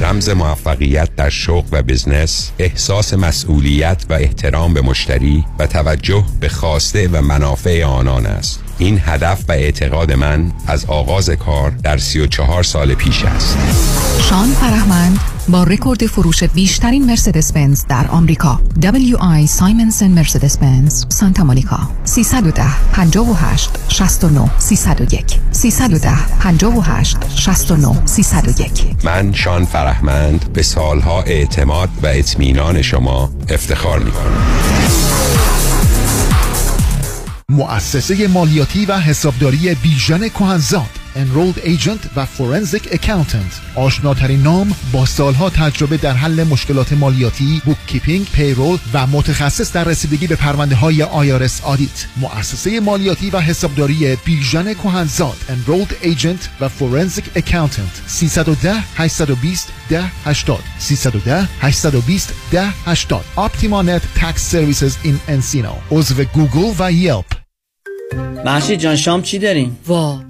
رمز موفقیت در شغل و بزنس احساس مسئولیت و احترام به مشتری و توجه به خواسته و منافع آنان است. این هدف و اعتقاد من از آغاز کار در 34 سال پیش است. شان فرهمند با رکورد فروش بیشترین مرسدس بنز در آمریکا. WI سایمنسن مرسدس بنز سانتا مونیکا. 310 58 69 301 310 58 69 301 من شان فرهمند به سالها اعتماد و اطمینان شما افتخار می کنم مؤسسه مالیاتی و حسابداری بیژن کهنزاد Enrolled Agent و Forensic Accountant. آشناترین نام با سالها تجربه در حل مشکلات مالیاتی بوک کیپینگ، پیرول و متخصص در رسیدگی به پرونده های IRS آدیت مؤسسه مالیاتی و حسابداری بیژن کهنزاد Enrolled Agent و Forensic Accountant. 310 820 1080 310 820 1080 Optimanet Tax Services in Encino. عضو گوگل و یلپ. محشید جان شام چی داریم؟ وا.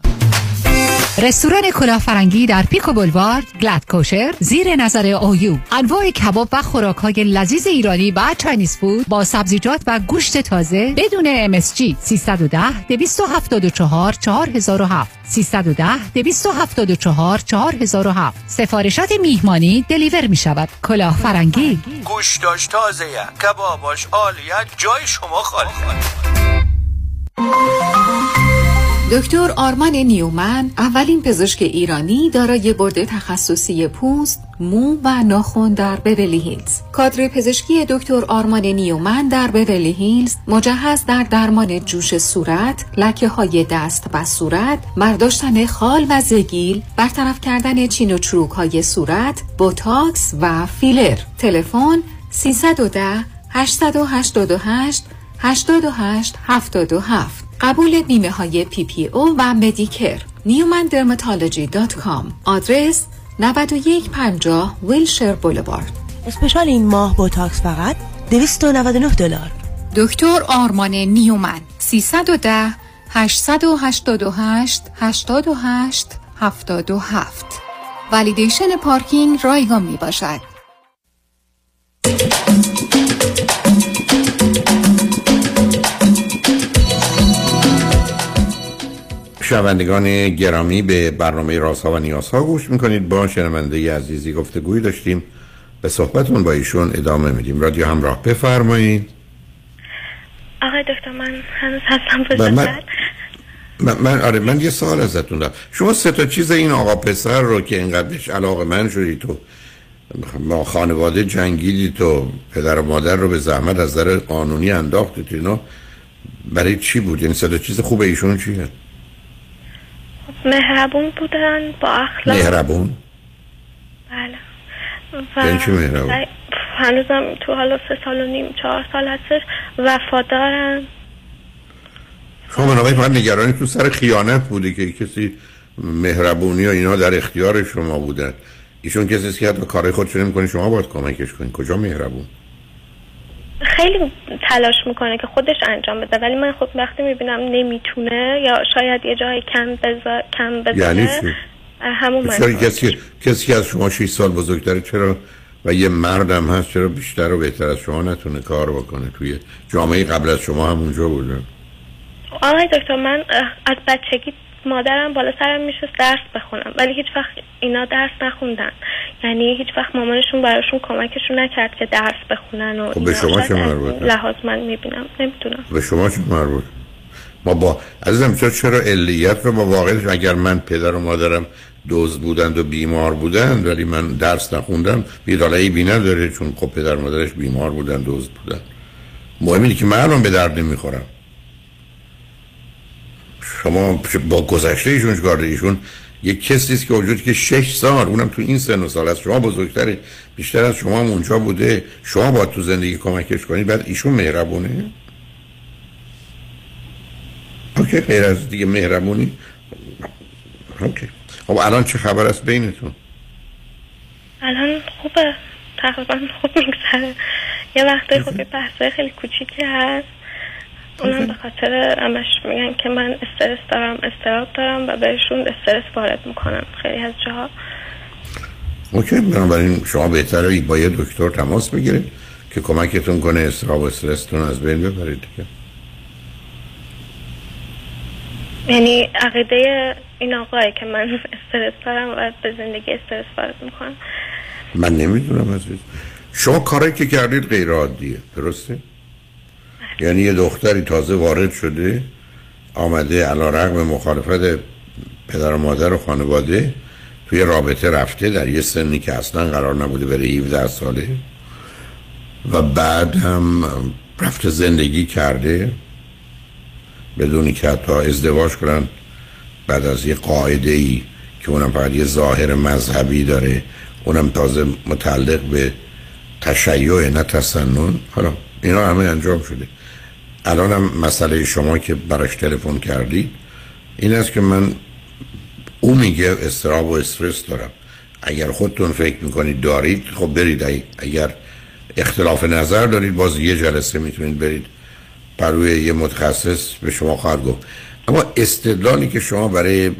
رستوران کلافرنگی در Pico Boulevard glatt kosher زیر نظر اویو انواع کباب و خوراک های لذیذ ایرانی و Chinese food با سبزیجات و گوشت تازه بدون MSG 310 274 4007 310 274 4007 سفارشات میهمانی deliver می شود کلافرنگی. گوشتاش تازه کباباش عالیه جای شما خالی. دکتر آرمان نیومن اولین پزشک ایرانی دارای بورد تخصصی پوست، مو و ناخن در بورلی هیلز. کادر پزشکی دکتر آرمان نیومن در بورلی هیلز مجهز در درمان جوش صورت، لکه های دست و صورت، برداشتن خال و زگیل، برطرف کردن چین و چروک های صورت، بوتاکس و فیلر. تلفن 310 888 88 77 قبول بیمه های PPO و Medicare newmandermatology.com آدرس 9150 Wilshire Boulevard. special این ماه بوتاکس فقط 299 دلار. دکتر آرمان نیومن 310 888 88 77 ولیدیشن پارکینگ رایگان می باشد شنوندگان گرامی به برنامه رازها و نیازها گوش می‌کنید. با شنونده عزیزی گفتگوی داشتیم. به صحبتون با ایشون ادامه میدیم. رادیو همراه بفرمایید. آقای دکتر من هنوز هستم. من. من, من آره من یه سوال ازتون دارم. شما سه تا چیز این آقا پسر رو که اینقدر بهش علاقه من شدی تو ما خانواده جنگیدی تو پدر و مادر رو به زحمت از نظر قانونی انداختید اینا برای چی بود؟ این سه تا چیز خوب ایشون چیه؟ مهربون بودن با اخلاق. مهربون؟ بله. چی مهربون؟ و هنوزم تو حالا سه سال و نیم چهار سال هستش وفادارن شما بنابراین فقط نگرانی تو سر خیانت بوده که کسی مهربونی و اینا در اختیار شما بودن ایشون کسی است که حتی کارهای خودش نمی‌کنه شما باید کمکش کنید کجا مهربون؟ خیلی تلاش می‌کنه که خودش انجام بده. ولی من خب وقتی می‌بینم نمی‌تونه یا شاید یه جایی کم بذار کم بذاره یعنی؟ همون من کسی کسی از شما 6 سال بزرگتره چرا و یه مردم هست چرا بیشتر و بهتر از شما نتونه کار بکنه توی جامعه قبل از شما همونجا بوده؟ آقای دکتر من از بچگی مادرم بالا سرم میشه درس بخونم ولی هیچ وقت اینا درس نخوندن. یعنی هیچ وقت مامانشون براشون کمکشون نکرد که درس بخونن و خب به. شما چه؟ این لحاظ من می‌بینم نمی‌دونم. به شما چه مربوط ما با عزیزم چرا چرا علیت رو با واقعیتش اگر من پدر و مادرم دوز بودند و بیمار بودند ولی من درس نخوندم بیدالایی بی نداره چون خب پدر و مادرش بیمار بودن دوز بودن مهم اینه که من الان به درد نمی‌خورم. شما با گذشته ایشون دارید؟ ایشون یک کسی است که وجود که شش سال اونم تو این سن و سال از شما بزرگتره بیشتر از شما اونجا بوده. شما باید تو زندگی کمکش کنید بعد ایشون مهربونه؟ OK غیر از دیگه مهربونی؟ OK. خب الان چه خبر است بینتون؟ الان خوبه. تقریبا خوب میگذره. یه وقتی خب یه بحثای خیلی کوچیکی هست. اونم به خاطر همش میگن که من استرس دارم اضطراب دارم و بهشون استرس وارد می‌کنم خیلی از جاها. OK بنابراین شما بهتره با یه دکتر تماس بگیرید که کمکتون کنه اضطراب و استرستون از بین ببرید. دیگه یعنی عقیده این آقای که من استرس دارم و به زندگی استرس وارد می‌کنم. من نمی‌دونم عزیز. شما کاری که کردید غیر عادیه درسته؟ یعنی یه دختری تازه وارد شده آمده علا رقم مخالفت پدر و مادر و خانواده توی رابطه رفته در یه سنی که اصلا قرار نبوده بره 17 ساله. و بعد هم رفته زندگی کرده بدونی که حتی ازدواج کنن. بعد از یه قاعده ای که اونم فقط یه ظاهر مذهبی داره اونم تازه متعلق به تشیع نه تسنن. حالا اینا همه انجام شده. الان هم مسئله شما که براش تلفن کردید این است که من او میگه استراب و استرس دارم. اگر خودتون فکر می‌کنید دارید خب برید. اگر اختلاف نظر دارید باز یه جلسه می‌تونید برید پروی یه متخصص به شما خواهد گفت. اما استدلالی که شما برای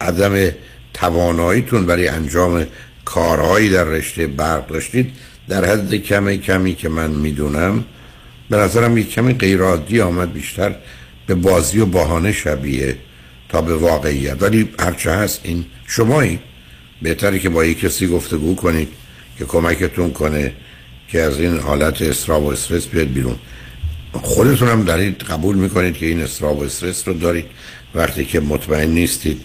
عدم تواناییتون برای انجام کارهایی در رشته برق داشتید در حد کم کمی که من می‌دونم به نظرم یک کمی غیرعادی آمد بیشتر به بازی و بهانه شبیه تا به واقعیت. ولی هرچه هست این شمایی. بهتره که با یک کسی گفتگو کنید که کمکتون کنه که از این حالت استراب و استرس بیاد بیرون. خودتون هم دارید قبول می‌کنید که این استراب و استرس رو دارید. وقتی که مطمئن نیستید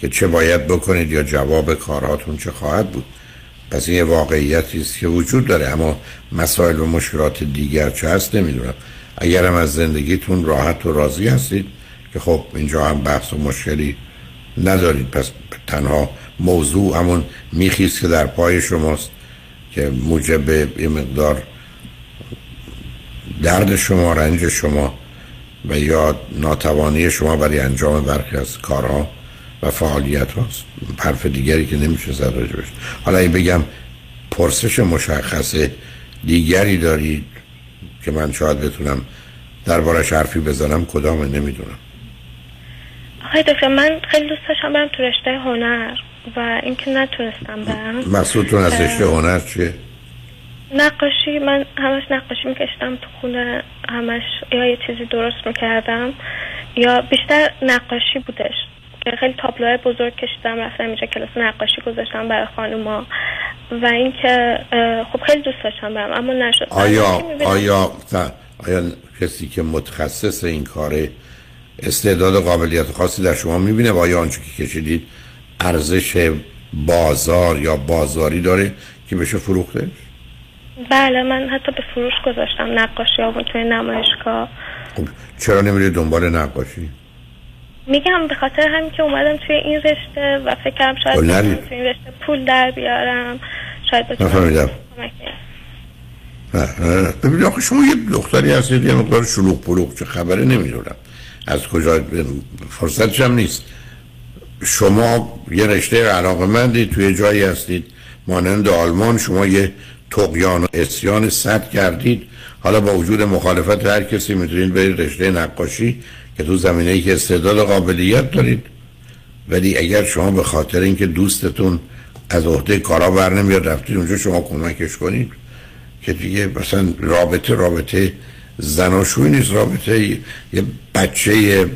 که چه باید بکنید یا جواب کارهاتون چه خواهد بود. پس این واقعیتی است که وجود داره اما مسائل و مشکلات دیگر چه هست نمی‌دونم. اگر هم از زندگیتون راحت و راضی هستید که خب اینجا هم بحث و مشکلی ندارید پس تنها موضوع همون میخیست که در پای شماست که موجب یه مقدار درد شما رنج شما و یا ناتوانی شما برای انجام برخی از کارها و فعالیت هاست. حرف دیگری که نمیشه زد راجبش حالا اگه بگم پرسش مشخص دیگری دارید که من شاید بتونم دربارش حرفی بزنم کدام نمی‌دونم. آقای دکتر من خیلی دوست داشتم برم تو رشته هنر و اینکه نتونستم برم. مقصودتون از رشته هنر چیه؟ نقاشی من همش نقاشی میکشتم تو خونه همش یا یه چیزی درست می‌کردم یا بیشتر نقاشی بودش. خیلی تابلوهای بزرگ کشیدم رفتم اینجا کلاس نقاشی گذاشتم برای خانوما. و اینکه خب خیلی دوست داشتم برم اما نشد. آیا آیا. آیا کسی که متخصص این کاره استعداد و قابلیت خاصی در شما می‌بینه و آیا آنچه که کشیدید ارزش بازار یا بازاری داره که بشه فروخته؟ بله من حتی به فروش گذاشتم نقاشی ها توی نمایشگاه. خب چرا نمیره دنبال نقاشی؟ میگم به خاطر همین که اومدم توی این رشته و فکرم شاید خب توی این رشته پول در بیارم. شاید بتونم. ببینید آخه شما یه دختری هستید یه مقدار شلوغ پلوغ چه خبره نمی‌دونم. از کجا؟ فرصتش هم نیست. شما یه رشته علاقه مندی توی جایی هستید مانند آلمان شما یه تقیان و اسیان صد کردید. حالا با وجود مخالفت هر کسی می‌تونید برید رشته نقاشی که تو زمینه ای که استعداد و قابلیت دارید. ولی اگر شما به خاطر اینکه دوستتون از عهده کارا بر نمیاد رفتید اونجا شما کمکش کنید. که دیگه مثلا رابطه رابطه زناشویی نیست رابطه. یه بچه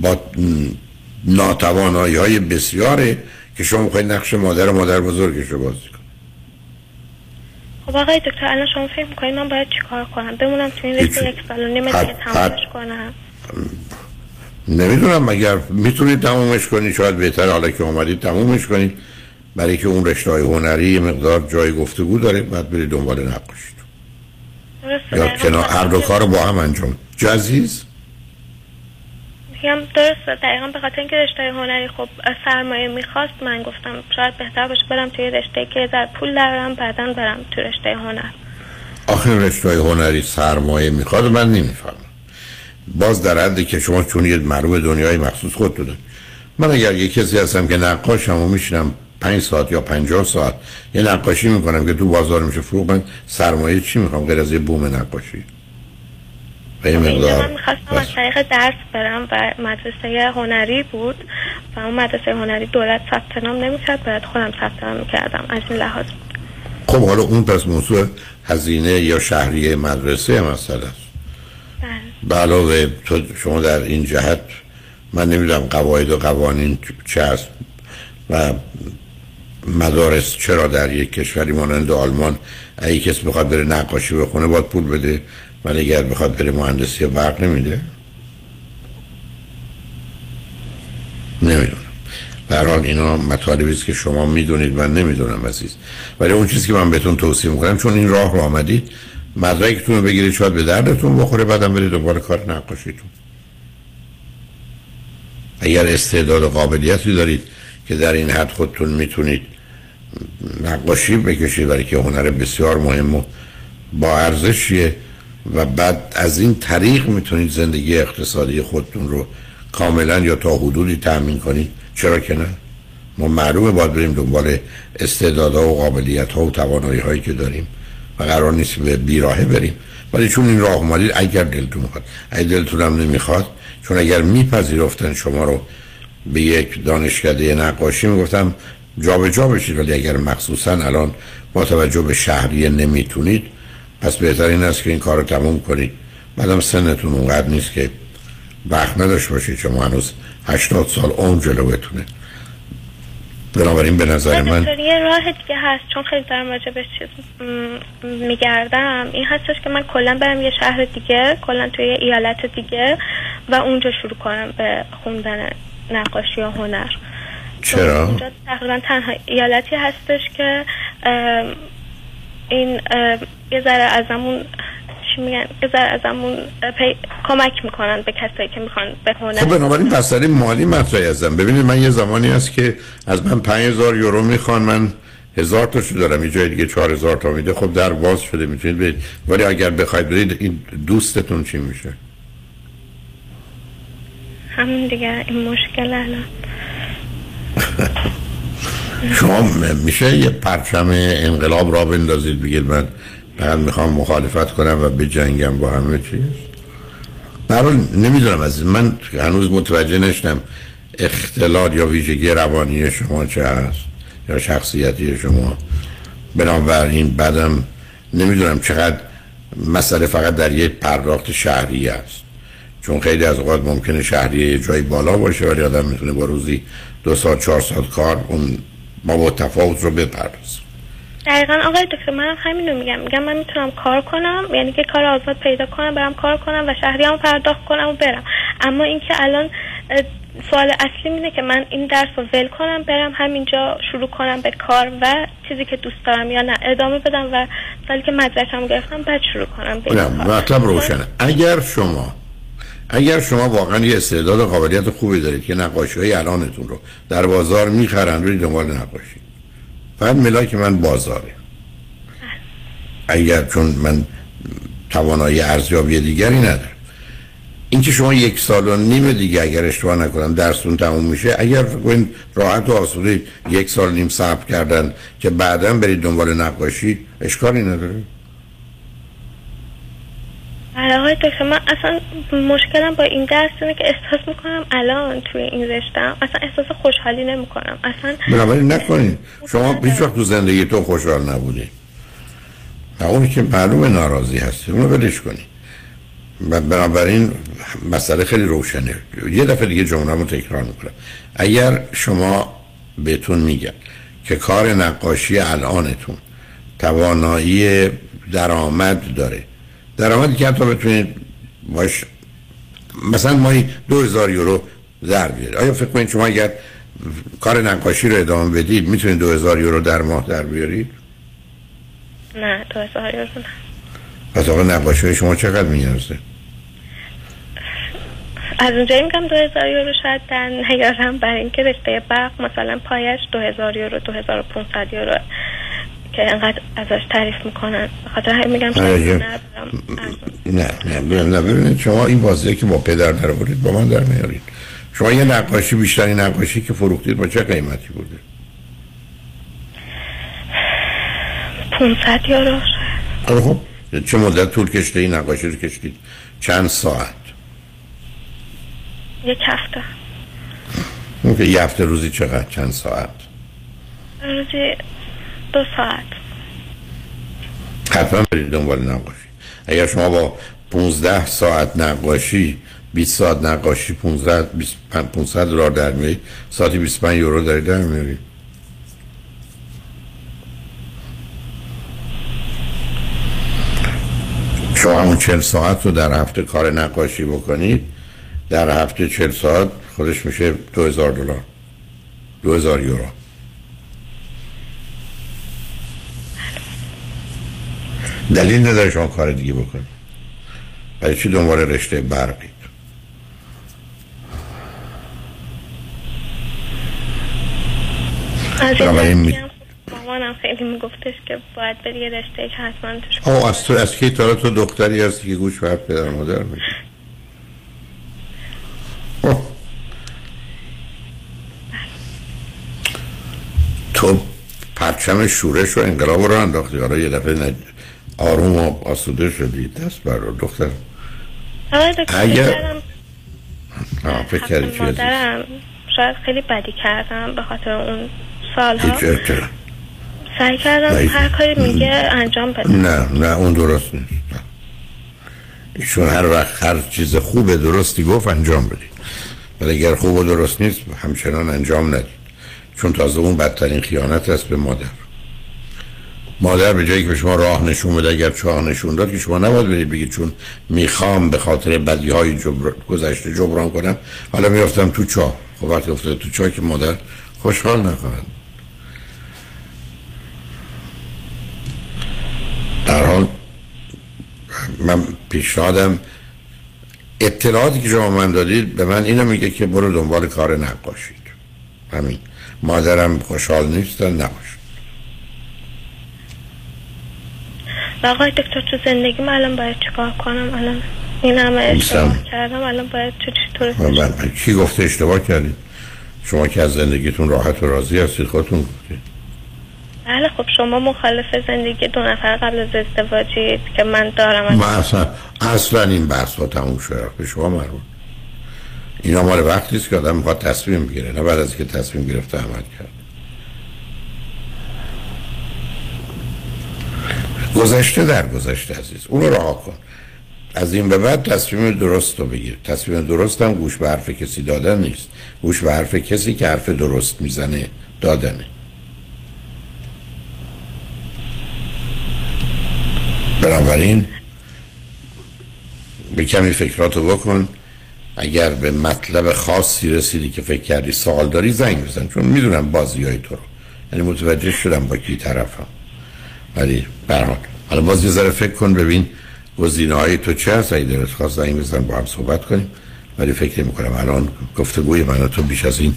با ناتوانایی های بسیاره که شما می‌خواید نقش مادر و مادر بزرگش رو بازی خب آقای دکتر الان شما فکر می‌کنید من باید چیکار کنم؟ بمونم توی این رشته یک سال و نیم تمامش کنم. نمی‌دونم مگر می‌تونید تمومش کنید؟ شاید بهتر حالا که اومدید تمومش کنید. برای که اون رشته های هنری یه مقدار جای گفتگو داره بعد برید دنبال نقاشی یا کنار به هر دو کار رو با هم انجام. جزیز؟ میگم درسته. دقیقا به خاطر اینکه رشته هنری خب سرمایه می‌خواست من گفتم شاید بهتر باشه برم توی رشته که در پول درارم بعدا برم توی رشته هنر. آخر رشته هنری سرمایه می‌خواد من نمی‌فهمم. باز در حدی که شما چون یه معروف دنیای مخصوص خود من اگر یه کسی هستم که نقاشم و میشینم پنج ساعت یا پنجاه ساعت یه نقاشی می‌کنم که تو بازار میشه فروخت من سرمایه چی می‌خوام غیر از یه بوم نقاشی؟ و یه اینجا من مقدار می‌خواستم از طریق درس برم و مدرسه هنری بود و اون مدرسه هنری دولت ثبت نام نمی‌کرد باید خودم ثبت نام می‌کردم از این لحاظ. بود خب حالا اون پس موضوع هزینه یا شهریه مدرسه مسئله است به علاوه تو شما در این جهت من نمی‌دونم قواعد و قوانین چه هست و مدارس چرا در یک کشوری مانند آلمان اگه کسی بخواد بره نقاشی بخونه باید پول بده. ولی اگر بخواد بره مهندسی برق نمیده؟ نمی‌دونم. به هر حال اینا مطالبی است که شما می‌دونید من نمی‌دونم عزیز. ولی اون چیزی که من بهتون توصیه می‌کنم چون این راه رو آمدید مدرکتون رو بگیرید شاید به دردتون بخوره بعدم برید دوباره کار نقاشیتون. اگر استعداد و قابلیتی دارید که در این حد خودتون می‌تونید نقاشی بکشید برای که هنر بسیار مهم و با ارزشیه و بعد از این طریق می‌تونید زندگی اقتصادی خودتون رو کاملا یا تا حدودی تأمین کنید. چرا که نه؟ ما معلومه باید بریم دنبال استعدادها و قابلیت ها و توانایی هایی که داریم و قرار نیست به بیراهه بریم. ولی چون این راه اومدید اگر دلتون می‌خواد. اگر دلتون هم نمی‌خواد چون اگر میپذیرفتن شما رو به یک دانشکده نقاشی می‌گفتم جا به جا بشید. ولی اگر مخصوصا الان با توجه به شهریه نمی‌تونید پس بهتر این است که این کار رو تموم کنید بعدم سنتون اونقدر نیست که وقت نداشت باشید شما هنوز 80 سال عمر جلوتونه بنابراین به نظر من یه راه دیگه هست چون خیلی دارم راجع به چیز میگردم. این هستش که من کلا برم یه شهر دیگه کلا توی یه ایالت دیگه و اونجا شروع کنم به خوندن نقاشی و هنر. چرا؟ اونجا تقریبا تنها ایالتی هستش که این یه ذره ازمون چی میگن؟ یه ذره ازمون پی... کمک می‌کنن به کسایی که می‌خوان به هنر خب بنابراین مسئله مالی مطرح هستم ببینید من یه زمانی هست که از من 5000 یورو می‌خوان من هزار تاشو دارم. یه جای دیگه 4000 تا میده. خب در باز شده می‌تونید برید. ولی اگر بخواید برید این دوستتون چی میشه؟ همون دیگه این مشکل الان. *laughs* شما میشه یه پرچم انقلاب را بندازید بگید من فقط می‌خوام مخالفت کنم و بجنگم با همه چیز. برای نمی‌دونم از من هنوز متوجه نشدم اختلال یا ویژگی روانی شما چه هست یا شخصیتی شما. بنابراین بعدم نمی‌دونم چقدر مسئله فقط در یک پرداخت شهری است. چون خیلی از اوقات ممکنه شهری جایی بالا باشه ولی آدم می‌تونه با روزی دو ساعت چهار ساعت کار اون ما با تفاوت رو بپردازه. دقیقا آقای دکتر منم همین رو میگم. میگم من می‌تونم کار کنم یعنی که کار آزاد پیدا کنم برم کار کنم و شهریامو پرداخت کنم و برم. اما اینکه الان سوال اصلی اینه که من این درس رو ول کنم برم همینجا شروع کنم به کار و چیزی که دوست دارم یا نه ادامه بدم و سالی که مدرکم گرفتم بعد شروع کنم به. مطلب روشنه. اگر شما اگر شما واقعا یه استعداد و قابلیت خوبی دارید که نقاشی های الانتون رو در بازار می‌خرن روی دنبال نقاشی. فقط ملاک من بازاره. اگر چون من توانایی ارزیابی دیگری ندارم. اینکه شما یک سال و نیم دیگه اگر اشتباه نکنم درستون تموم میشه اگر فکر راحت و آسوده یک سال و نیم صبر کردن که بعدا برید دنبال نقاشی اشکالی نداره. آره آقای دکتر من اصلا مشکلم با این درس اینه که احساس می‌کنم الان توی این رشتم اصلا احساس خوشحالی نمی‌کنم. اصلا بنابراین نکنید شما هیچ وقت تو زندگی تو خوشحال نبودی. و اونی که معلوم ناراضی هستی اونو ولش کنی. و بنابراین مسئله خیلی روشنه. یه دفعه دیگه جمله رو تکرار می‌کنم. اگر شما بهتون میگن که کار نقاشی الانتون توانایی درآمد داره درآمدی که حتی بتونید باش مثلا ماهی دو هزار یورو در بیارید. آیا فکر کنید شما اگر کار نقاشی رو ادامه بدید می‌تونید دو هزار یورو در ماه در بیارید؟ نه تو هزار یورو نه. پس آقا نقاشی شما چقدر میارزه؟ از اونجایی میگم دو هزار یورو شاید در نیارم برای اینکه رشته برق مثلا پایش دو هزار یورو دو هزار و پونصد یورو. که انقدر ازش تعریف می‌کنن. خاطر همین میگم شاید عجب. ندارم. نه نه نه ببینید شما این بازی که با پدر در آورید با من در میارید شما یه نقاشی بیشتری نقاشی که فروختید با چه قیمتی بوده؟ 500 یورو. آره خب. چه مدت طول کشته این نقاشی رو کشید چند ساعت؟ یک هفته. اون که یه هفته روزی چقدر؟ چند ساعت؟ روزی دو ساعت. حتما برید دنبال نقاشی. اگر شما با 15 ساعت نقاشی 20 ساعت نقاشی 15 20 500 دلار در میارید ساعتی 25 یورو دارید در میارید شما همون 40 ساعت رو در هفته کار نقاشی بکنید. در هفته 40 ساعت خودش میشه 2000 دلار. 2000 یورو. دلیل نداره شما کار دیگه بکنید. برای چی دنبال رشته بنابراین می- این مامانم خیلی میگفتش که باید بری یه رشته که حتما توش آه از تو از کی؟ تا تو دختری هستی که گوش به حرف پدر و مادر میدی خب. تو پرچم شورش و انقلاب رو انداختی. حالا یه دفعه نج... آروم و آسوده شدی. دست بر رو دختر. دکتر اگر- آه فکر کردی چی شاید خیلی بدی کردم به خاطر اون سالها. سعی کردم. هر کاری میگه انجام بدم. نه نه اون درست نیست. ایشون هر وقت هر چیز خوب درستی گفت انجام بدید ولی اگر خوب و درست نیست همچنان انجام ندید چون تازه اون بدترین خیانت است به مادر. مادر به جایی که شما راه نشون بده اگر چاه نشون داد که شما نباید برید بگید چون می‌خوام به خاطر بدی های جبر... گذشته جبران کنم. حالا میافتم تو چاه خب وقتی افتاده تو چاه که مادر خوشحال نخواهد. در حال من پیشنهادم اطلاعاتی که شما من دادید به من اینو میگه که برو دنبال کار نقاشید همین. مادرم خوشحال نیستن نباش. و آقای دکتر تو زندگیم الان باید چیکار کنم؟ الان این همه اشتباه. کردم الان باید چه چطور من, من, من کی گفته اشتباه کردید شما که از زندگیتون راحت و راضی هستید خودتون گفتید بله خب شما مخالف زندگی دو نفر قبل از ازدواجید که من دارم. ما اصلا اصلا این بحث ها تموم شده به شما مربوط. اینا مال وقتی است که آدم می‌خواد تصمیم بگیره. نه بعد از که تصمیم گرفته عمل کرد. گذشته در گذشته عزیز. اون رو رها کن. از این به بعد تصمیم درست رو بگیر. تصمیم درست هم گوش به حرف کسی دادن نیست. گوش به حرف کسی که حرف درست می‌زنه دادنه. بنابراین به کمی فکراتو بکن. اگر به مطلب خاصی رسیدی که فکر کردی سوال داری زنگ بزن چون می‌دونم بازی های تو رو. یعنی متوجه شدم با کی طرفم. ولی برحال حالا باز یه ذره فکر کن ببین گزینه های تو چه هست اگه دلت خواست زنگ بزن با هم صحبت کنیم ولی فکر نمی کنم الان گفتگوی من تو بیش از این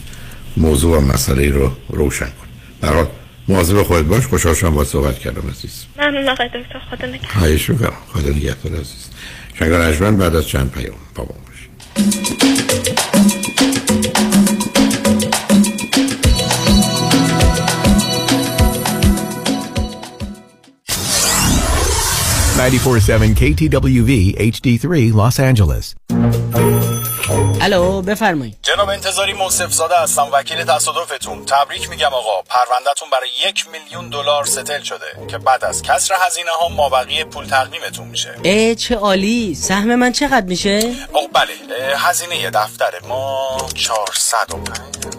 موضوع و مسئله رو روشن کن. برحال مواظب خودت باش. خوشحال شدم با صحبت کردم عزیز. ممنون آقای دکتر. خدا نگهدار. خواهش می‌کنم خدا نگهدار عزیز. شنگار اجمن بعد از چند پیام بابا باش. 947 KTWV HD3 Los Angeles. الو بفرمایید. جناب انتظاری منصف زاده هستم وکیل تصادفتون. تبریک میگم آقا. پروندهتون برای یک میلیون دلار ستل شده که بعد از کسر هزینه ها مابقی پول تقدیمتون میشه. ای چه عالی. سهم من چقدر میشه؟ آقا بله. هزینه دفتر ما 405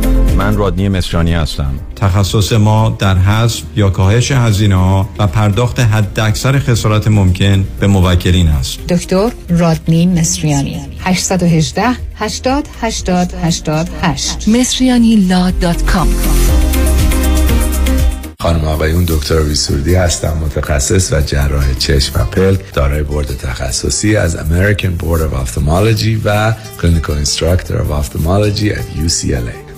من رادنی مصریانی هستم. تخصص ما در حذف یا کاهش هزینه ها و پرداخت حداکثر خسارت ممکن به موکلین است. دکتر رادنی مصریانی. 818 80 80 88 مصریانی خانم آقایون دکتر سرودی هستم. متخصص و جراح چشم و پلک. دارای بورد تخصصی از American Board of Ophthalmology و Clinical Instructor of Ophthalmology at UCLA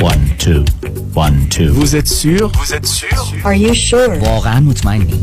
One, two, one, two. Vous êtes sûr Vous êtes sûr Are you sure? واقعا مطمئنی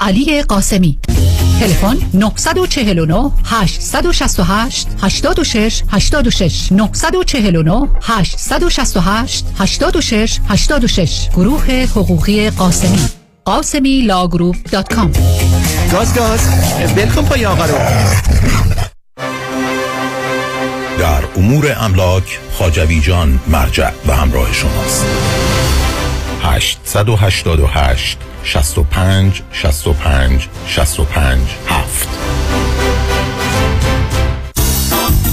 علی قاسمی. تلفن 949 868 86 86 949 868 86 86 گروه حقوقی قاسمی. قاسمی law group dot com. گاز گاز ول کن پای آقا رو. در امور املاک خاجوی جان مرجع و همراه شماست. 888 65 65 65 7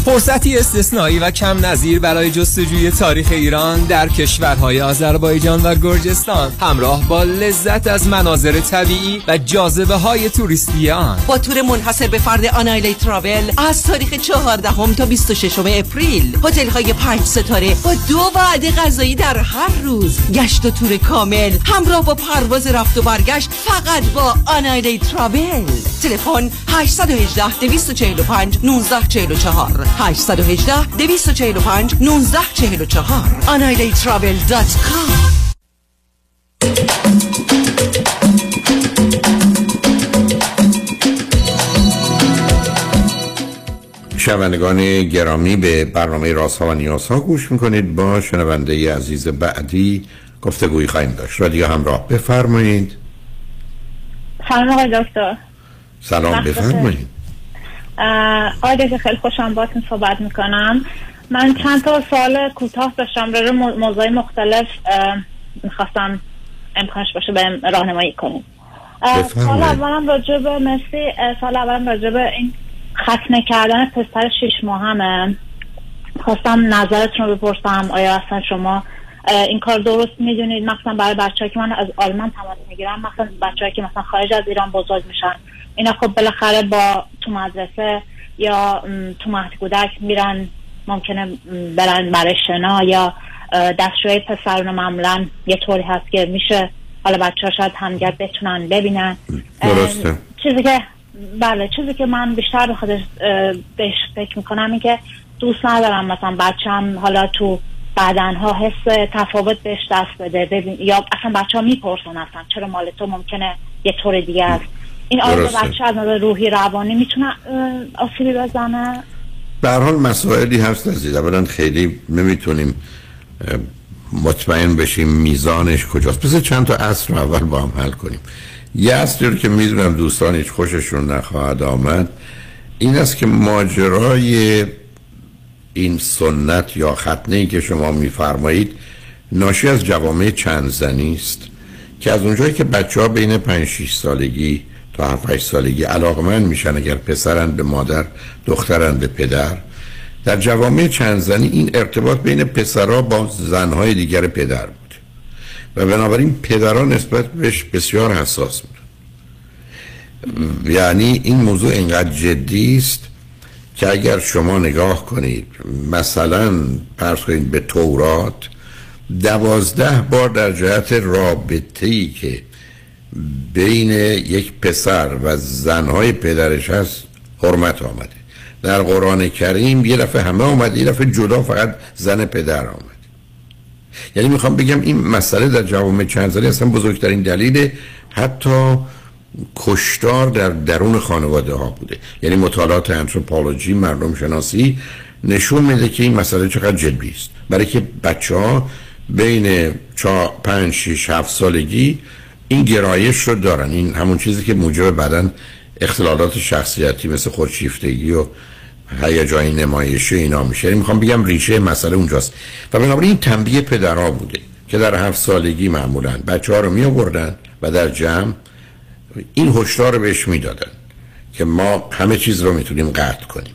فرصتی استثنایی و کم نظیر برای جستجوی تاریخ ایران در کشورهای آذربایجان و گرجستان. همراه با لذت از مناظر طبیعی و جاذبه های توریستی آن. با تور منحصر به فرد آنایلی تراول از تاریخ 14 هم تا 26 اپریل. هتل های 5 ستاره با دو وعده غذایی در هر روز. گشت و تور کامل. همراه با پرواز رفت و برگشت فقط با آنایلی تراول. تلفن 818 245 1944 818 245 1944 anailetravel.com شنوندگان گرامی به برنامه راست ها و نیاز ها گوش می‌کنید. با شنونده عزیز بعدی گفتگوی خواهیم داشت. رادیو همراه بفرمایید. سلام آقای دکتر. سلام بفرمایید. آقای خیلی خوشم باتون صحبت می‌کنم. من چند تا سوال کوتاه داشتم روی موضوع مختلف می‌خواستم امکانش باشه به راهنمایی کنیم. سال اولم راجع به مرسی سال اولم راجع به این ختنه کردن پسر شش ماه همه خواستم نظرتون رو بپرسم آیا اصلا شما این کار درست می‌دونید؟ مثلا برای بچه که من از آلمان تماس می‌گیرم مثلا بچه که مثلا خارج از ایران بزرگ میشن. اینا خب بالاخره با تو مدرسه یا تو مهد کودک میرن ممکنه برن برای شنا یا دستشوی پسرون معمولا یه طوری هست که میشه حالا بچه ها شاید همگر بتونن ببینن. درسته. چیزی که بله چیزی که من بیشتر به خودش بهش فکر می‌کنم این که دوست ندارم مثلا بچم حالا تو بعدنها حس تفاوت بهش دست بده ببین یا اصلا بچه ها می‌پرسن اصلا چرا مال تو ممکنه یه طور دیگه است. این آیا بچه از نظر روحی روانی می‌تونه آسیبی بزنه؟ به حال مسائلی هست عزیز. اولا خیلی نمی‌تونیم مطمئن بشیم میزانش کجاست. پس چند تا اصل رو اول با هم حل کنیم. یه اصلی رو که می‌دونم دوستان هیچ خوششون نخواهد آمد این است که ماجرای این سنت یا ختنه ای که شما میفرمایید ناشی از جوامع چند زنی است که از اونجایی که بچه ها بین 5 6 سالگی تا 7 سالگی علاقمند میشن اگر پسرن به مادر دخترن به پدر. در جوامع چند زنی این ارتباط بین پسرها با زنهای دیگر پدر بود. و بنابراین پدران نسبت بهش بسیار حساس بود. یعنی این موضوع اینقدر جدی است که اگر شما نگاه کنید مثلا پرس کنید به تورات دوازده بار در جهت رابطه ای که بین یک پسر و زنهای پدرش هست حرمت آمده. در قرآن کریم یه دفعه همه آمده یه دفعه جدا فقط زن پدر آمده. یعنی می‌خوام بگم این مسئله در جوامع چند زنی اصلا بزرگترین دلیل حتی کشتار در درون خانواده ها بوده. یعنی مطالعات انتروپولوژی مردم شناسی نشون میده که این مسئله چقدر جدی است. برای که بچه ها بین 5 6 7 سالگی این گرایش رو دارن. این همون چیزی که موجب بعدا اختلالات شخصیتی مثل خودشیفتگی و هیجانی نمایشی اینا میشه. می‌خوام بگم ریشه مسئله اونجاست. و بنابراین این تنبیه پدرها بوده که در هفت سالگی معمولا بچه ها رو می آوردن و در جمع این هشدار رو بهش می‌دادن که ما همه چیز رو می‌تونیم قطع کنیم.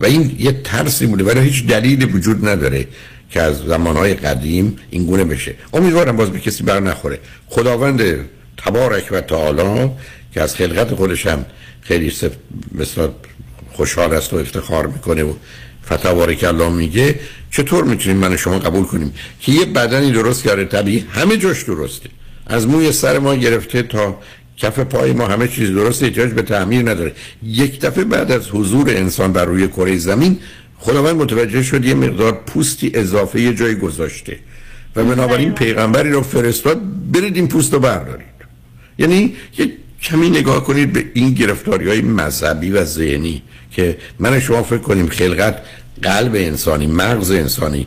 و این یه ترسی بوده ولی هیچ دلیلی وجود نداره. که از زمانهای قدیم این گونه بشه. امیدوارم باز به کسی بر نخوره. خداوند تبارک و تعالی که از خلقت خودش هم خیلی مثلا خوشحال است و افتخار می‌کنه و فتوارک الله میگه چطور می‌تونیم من شما قبول کنیم؟ که یه بدنی درست کرده طبیعی همه جاش درسته. از موی سر ما گرفته تا کف پای ما همه چیز درست احتیاج به تعمیر نداره. یک دفعه بعد از حضور انسان بر روی کره زمین خداوند متوجه شد یه مقدار پوستی اضافه یه جای گذاشته و بنابراین پیغمبری رو فرستاد برید این پوست رو بردارید. یعنی یه کمی نگاه کنید به این گرفتاری های مذهبی و ذهنی که من شما فکر کنیم خلقت قلب انسانی مغز انسانی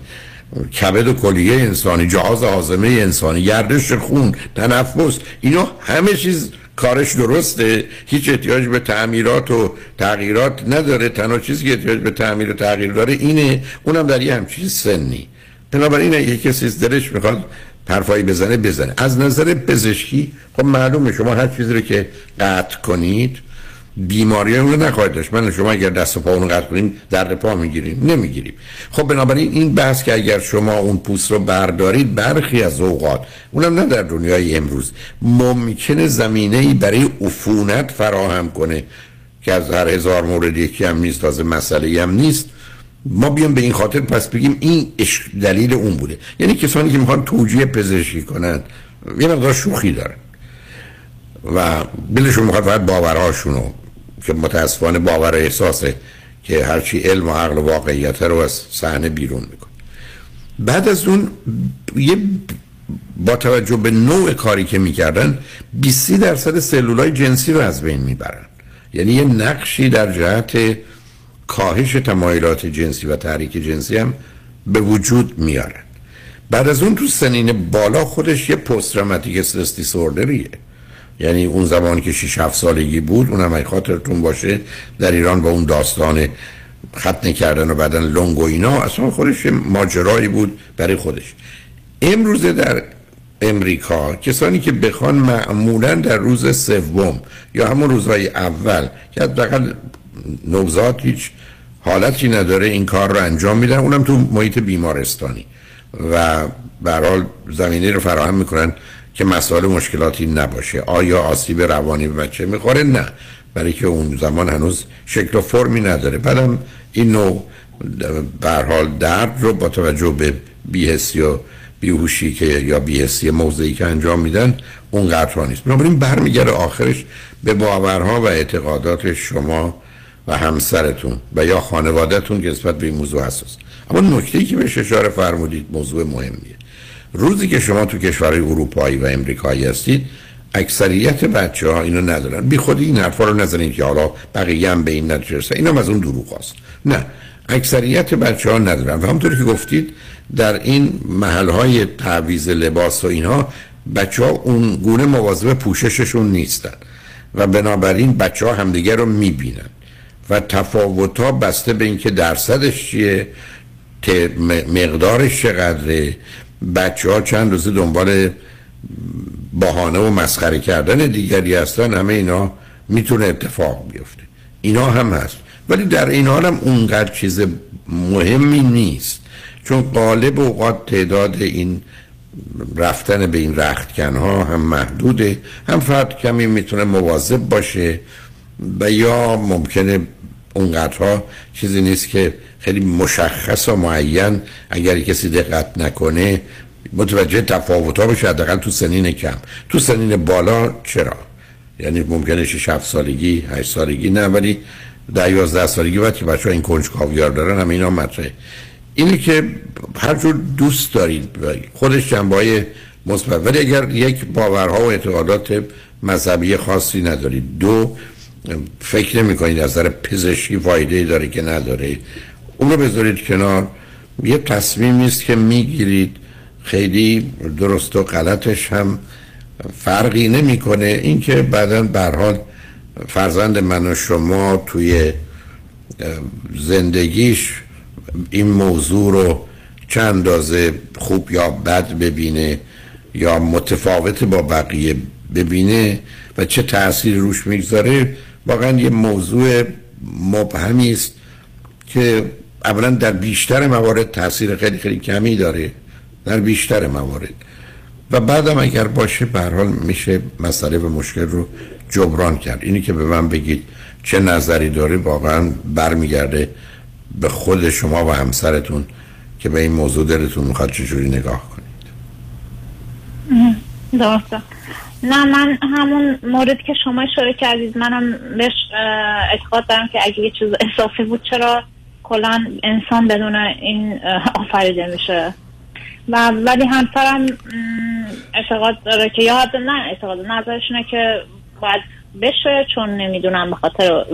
کبد و کلیه انسانی جهاز آزمه انسانی گردش خون تنفس اینا همه چیز کارش درسته. هیچ احتیاج به تعمیرات و تغییرات نداره. تنها چیزی که احتیاج به تعمیر و تغییر داره اینه اونم در یه همچین سنی. بنابراین اگه کسی دلش می‌خواد حرفایی بزنه بزنه. از نظر پزشکی خب معلومه شما هر چیزی رو که قطع کنید بیماری رو نخواهید داشت. من شما اگر دست و پا اون قطع کنیم در پا می‌گیریم. نمی‌گیریم. خب بنابراین این بحث که اگر شما اون پوست رو بردارید برخی از اوقات اونم نه در دنیای امروز ممکنه زمینه ای برای عفونت فراهم کنه که از هر هزار مورد یکی هم نیست تازه مسئله هم نیست. ما بیام به این خاطر پس بگیم این دلیل اون بوده. یعنی کسانی که می‌خوان توجیه پزشکی کنند یه مقدار شوخی دارن. و دلشون می‌خواد فقط باورهاشونو که متاسفانه باور احساسه که هرچی علم و عقل و واقعیت رو از صحنه بیرون میکن بعد از اون یه با توجه به نوع کاری که می‌کردن 20 درصد سلولای جنسی رو از بین می‌برن. یعنی یه نقشی در جهت کاهش تمایلات جنسی و تحریک جنسی هم به وجود میارن. بعد از اون تو سنین بالا خودش یه پست استرس دیسوردریه. یعنی اون زمانی که 6 7 سالگی بود اونم اگه خاطرتون باشه در ایران با اون داستان ختنه کردن و بعدن لنگ و اینا اصلا خودش ماجرایی بود برای خودش. امروزه در امریکا کسانی که بخوان معمولا در روز سوم یا همون روزهای اول که حداقل نوزاد هیچ حالتی نداره این کار رو انجام میدن اونم تو محیط بیمارستانی. و برحال زمینه رو فراهم می‌کنن. که مسائل مشکلاتی نباشه. آیا آسیب روانی به بچه می‌خوره؟ نه. برای که اون زمان هنوز شکل و فرمی نداره. بعدم این نوع حال درد رو با توجه به بیهسی و بیهوشی که یا بیهسی موضعی که انجام میدن اون قطعا نیست. بنابراین برمیگرده آخرش به باورها و اعتقادات شما و همسرتون و یا خانوادهتون که نسبت به این موضوع حساس. اما نکته که به اشاره فرمودید موضوع مهمیه. روزی که شما تو کشورهای اروپایی و امریکایی هستید اکثریت بچه ها اینو ندارن. بی خودی این حرفا رو نزنید که حالا بقیه هم به این نتیجه اینم از اون دروغ هست نه. اکثریت بچه ها ندارن. و همطوری که گفتید در این محل های تعویز لباس و اینها بچه ها اون گونه مواظب پوشششون نیستن. و بنابراین بچه ها همدیگه رو می‌بینن. و تفاوت ها بسته به اینکه درصدش چیه مقدارش چقدره بچه ها چند روزه دنبال بهانه و مسخره کردن دیگری هستن همه اینا می‌تونه اتفاق بیفته. اینا هم هست. ولی در این حال هم اونقدر چیز مهمی نیست. چون قالب اوقات تعداد این رفتن به این رختکن ها هم محدوده. هم فرد کمی می‌تونه مواظب باشه و یا ممکنه اونقدرها چیزی نیست که خیلی مشخص و معین اگر کسی دقت نکنه متوجه تفاوت ها بشه حداقل تو سنین کم. تو سنین بالا چرا؟ یعنی ممکنه 6 7 سالگی 8 سالگی نه ولی در 11 سالگی وقتی بچه ها این کنج کاویار دارن همه اینا مطرحه. اینی که هر جور دوست دارید خودش جنبه های مثبت. ولی اگر یک باورها و اعتقادات مذهبی خاصی ندارید. دو فکر نمی کنید از نظر پزشکی فایده داره که نداره. اون رو بذارید کنار. یه تصمیم نیست که می‌گیرید. خیلی درست و غلطش هم فرقی نمی‌کنه. اینکه بعدا به حال فرزند من و شما توی زندگیش این موضوع رو چند اندازه خوب یا بد ببینه یا متفاوت با بقیه ببینه و چه تأثیر روش می‌گذاره واقعا یه موضوع مبهمی است که اولا در بیشتر موارد تاثیر خیلی خیلی کمی داره در بیشتر موارد. و بعدم اگر باشه به حال میشه مسئله و مشکل رو جبران کرد. اینی که به من بگید چه نظری داره واقعا برمیگرده به خود شما و همسرتون که به این موضوع دلتون می‌خواد چجوری نگاه کنید. درسته. نه من همون موردی که شما اشاره کردید منم بهش اعتقاد دارم که اگه یه چیز احساسی بود چرا کلا انسان بدون این آفریده میشه. و ولی همسرم اعتقاد داره که یا حتی نه اعتقاد نظرشونه که باید بشه چون نمی‌دونم به خاطر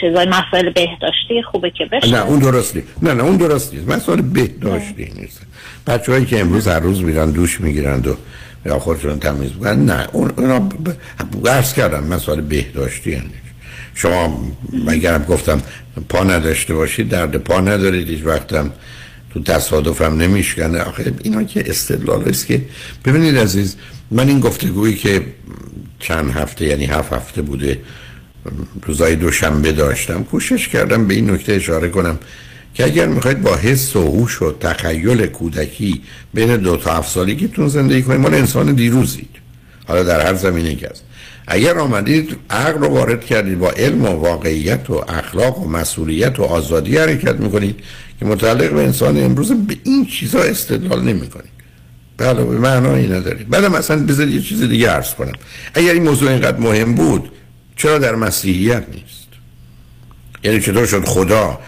چیزای مسائل بهداشتی خوبه که بشه. نه اون درست نیست نه نه اون درست نیست مسئله بهداشتی نیست. بچه هایی که امروز هر روز میرن دوش می‌گیرند و یا خودشون تمیز بکنن نه اون اونا ب- عرض کردم مسئله بهداشتی نیست شما اگرم گفتم پا نداشته باشید درد پا ندارید هیچ وقتم تو تصادفم نمیشکنه. آخه اینا که استدلال است که ببینید عزیز من این گفتگویی که چند هفته یعنی هفت هفته بوده روزای دوشنبه داشتم کوشش کردم به این نکته اشاره کنم که اگر می‌خواید با حس و هوش و تخیل کودکی بین دو تا هفت سالگیتون زندگی کنید مال انسان دیروزید. حالا در هر زمینه که است اگر آمدید عقل رو وارد کردید با علم و واقعیت و اخلاق و مسئولیت و آزادی حرکت می‌کنید که متعلق به انسان امروز به این چیزا استدلال نمی‌کنید. بله به معنایی ندارید بعدم اصلا بذارید یه چیز دیگه عرض کنم. اگر این موضوع اینقدر مهم بود چرا در مسیحیت نیست؟ یعنی چطور شد خدا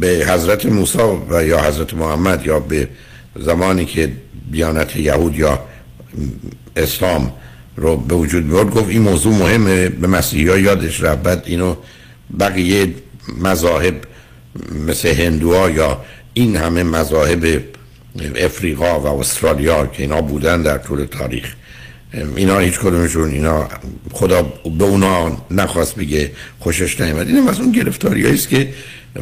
به حضرت موسی و یا حضرت محمد یا به زمانی که دیانت یهود یا اسلام رو به وجود میاد گفت این موضوع مهمه به مسیحی ها یادش رفت. بعد اینو بقیه مذاهب مثل هندوها یا این همه مذاهب افریقا و استرالیا که اینا بودن در طول تاریخ اینا هیچ کدومشون اینا خدا به اونا نخواست بگه خوشش نیامد این از اون گرفتاری است که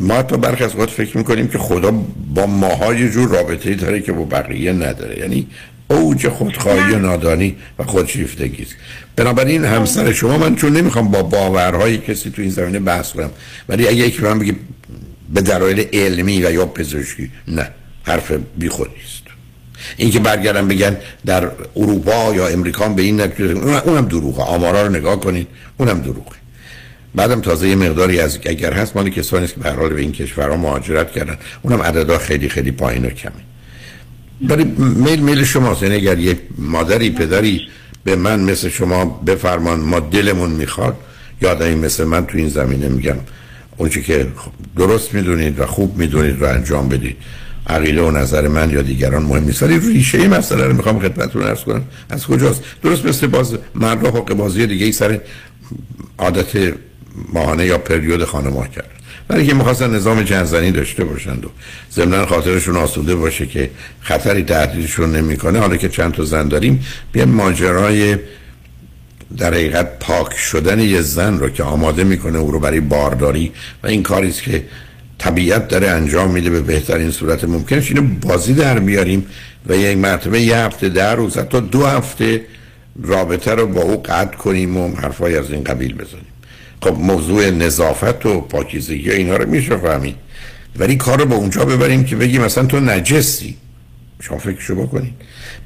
ما حتی برخی از فکر می‌کنیم که خدا با ماها یه جور رابطه داره که با بقیه نداره. یعنی اوج خودخواهی و نادانی و خودشیفتگی است. بنابراین همسر شما من چون نمی‌خوام با باورهای کسی تو این زمینه بحث کنم ولی اگه یکی من بگه به دلایل علمی و یا پزشکی نه حرف بیخودی است. این که برگردن بگن در اروپا یا امریکا به این نتیجه اون- اونم دروغه. آمارا رو نگاه کنید اونم دروغه. بعدم تازه یه مقداری از اگر هست مال کسانی است که به هر حال به این کشورها مهاجرت کردن. اونم عددا خیلی خیلی پایین و کمه. ولی میل میل شماست. یعنی اگر یه مادری پدری به من مثل شما بفرمان ما دلمون می‌خواد یادمی مثل من تو این زمینه میگم. اونچه که درست می‌دونید و خوب می‌دونید رو انجام بدید. عقیده و نظر من یا دیگران مهم نیست. ولی ریشه این مسئله رو می‌خوام خدمتتون عرض کنم. از کجاست؟ درست مثل باز مرد حق بازی دیگه ای سر عادت ماهانه یا پریود خانم‌ها کرد. برای که می‌خواستن نظام جنزنی داشته باشند و ضمنا خاطرشون آسوده باشه که خطری تهدیدشون نمی‌کنه. حالا که چند تا زن داریم بیا ماجرای در حقیقت پاک شدن یه زن رو که آماده می‌کنه او رو برای بارداری و این کاری است که طبیعت داره انجام میده به بهترین صورت ممکنش اینو بازی در بیاریم و یک مرتبه یه هفته در روز حتی دو هفته رابطه رو با او قطع کنیم و حرفای از این قبیل بزنیم. خب موضوع نظافت و پاکیزگی و رو میشه فهمید ولی کار رو به اونجا ببریم که بگیم مثلا تو نجسی. شما فکرشو بکنید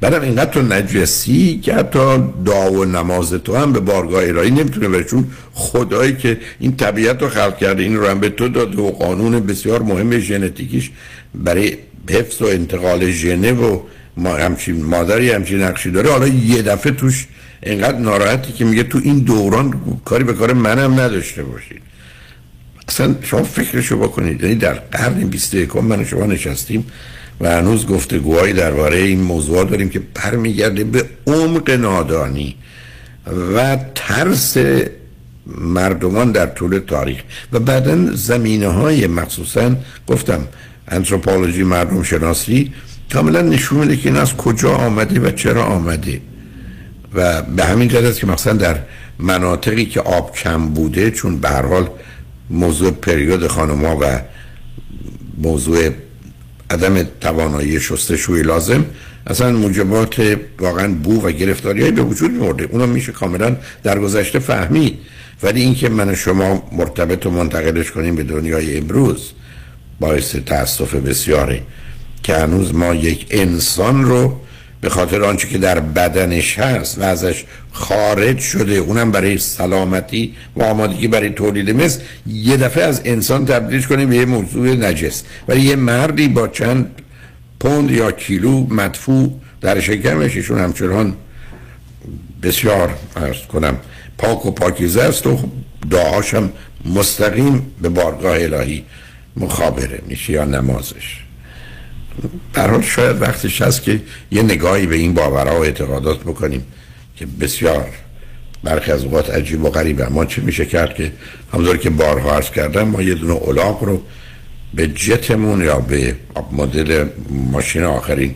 بعدم اینقدر تو نجسی که حتی دعا و نماز تو هم به بارگاه الهی نمی‌تونه بره. چون خدایی که این طبیعت رو خلق کرده این رو هم به تو داده و قانون بسیار مهم ژنتیکیش برای حفظ و انتقال ژنه و ما همچین مادری همچین نقشی داره. حالا یه دفعه توش اینقدر ناراحتی که میگه تو این دوران کاری به کار منم نداشته باشید. اصلا شما فکرشو بکنید. یعنی در قرن 21 من و شما نشستیم و هنوز گفتگوهایی درباره این موضوع داریم که برمیگرده به عمق نادانی و ترس مردمان در طول تاریخ. و بعدا زمینه های مخصوصا گفتم انتروپولوژی مردم شناسی کاملا نشون میده که این از کجا آمده و چرا آمده. و به همین جهت است که مثلا در مناطقی که آب کم بوده چون به هر حال موضوع پریود خانم‌ها و موضوع عدم توانایی شستشوی لازم اصلا موجبات واقعا بو و گرفتاری به وجود میورده اونم میشه کاملا در گذشته فهمید. ولی اینکه من شما مرتبط و منتقلش کنیم به دنیای امروز باعث تاسف بسیاره که هنوز ما یک انسان رو به خاطر آنچه که در بدنش هست و ازش خارج شده اونم برای سلامتی و آمادگی برای تولید مثل یه دفعه از انسان تبدیلش کنیم به یه موضوع نجس. ولی یه مردی با چند پوند یا کیلو مدفوع در شکمش ایشون همچنان بسیار ارز کنم پاک و پاکیزه است و دعاشم مستقیم به بارگاه الهی مخابره میشه یا نمازش. در شاید وقتش هست که یه نگاهی به این باورها و اعتقادات بکنیم که بسیار برخی از اوقات عجیب و غریبه اما چه میشه کرد که همونطور که بارها عرض کردم ما یه دونه اولاق رو به جتمون یا به مدل ماشین آخرین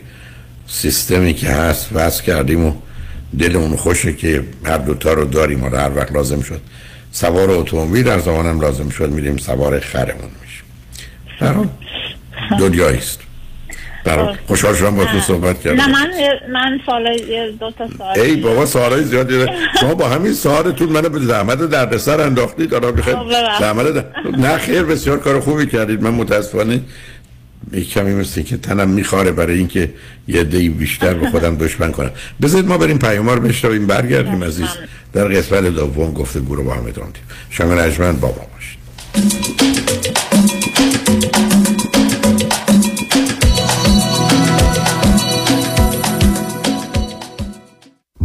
سیستمی که هست وصل کردیم و دلمون خوشه که هر دوتا رو داریم و هر وقت لازم شد سوار اتومبیل در زمانم لازم شد میریم سوار خرمون میشیم. در دنیایی است برای خوشحال شدم با تو صحبت کردم. نه من من سوال دو تا سوال ای بابا سوالای زیادی *laughs* شما با همین سوالتون منو به زحمت دردسر انداختید حالا بخیر زحمت در... نه خیر بسیار کار خوبی کردید. من متاسفانه یک کمی مثل که تنم میخواره برای اینکه یه دی بیشتر به خودم دشمن کنم. بذارید ما بریم پیامار بشنویم برگردیم عزیز. در قسمت دوم گفته رو با هم ادامه شما نجمن بابا باشید.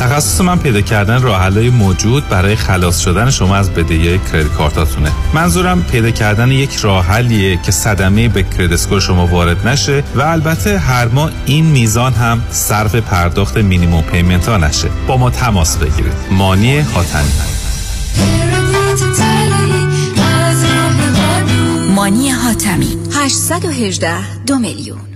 تخصص من پیدا کردن راه موجود برای خلاص شدن شما از بدهی credit card اتونه. منظورم پیدا کردن یک راه که صدمه به credit score شما وارد نشه و البته هر ماه این میزان هم صرف پرداخت minimum payment ها نشه. با ما تماس بگیرید. مانی حاتمی. مانی حاتمی. 818 دو میلیون.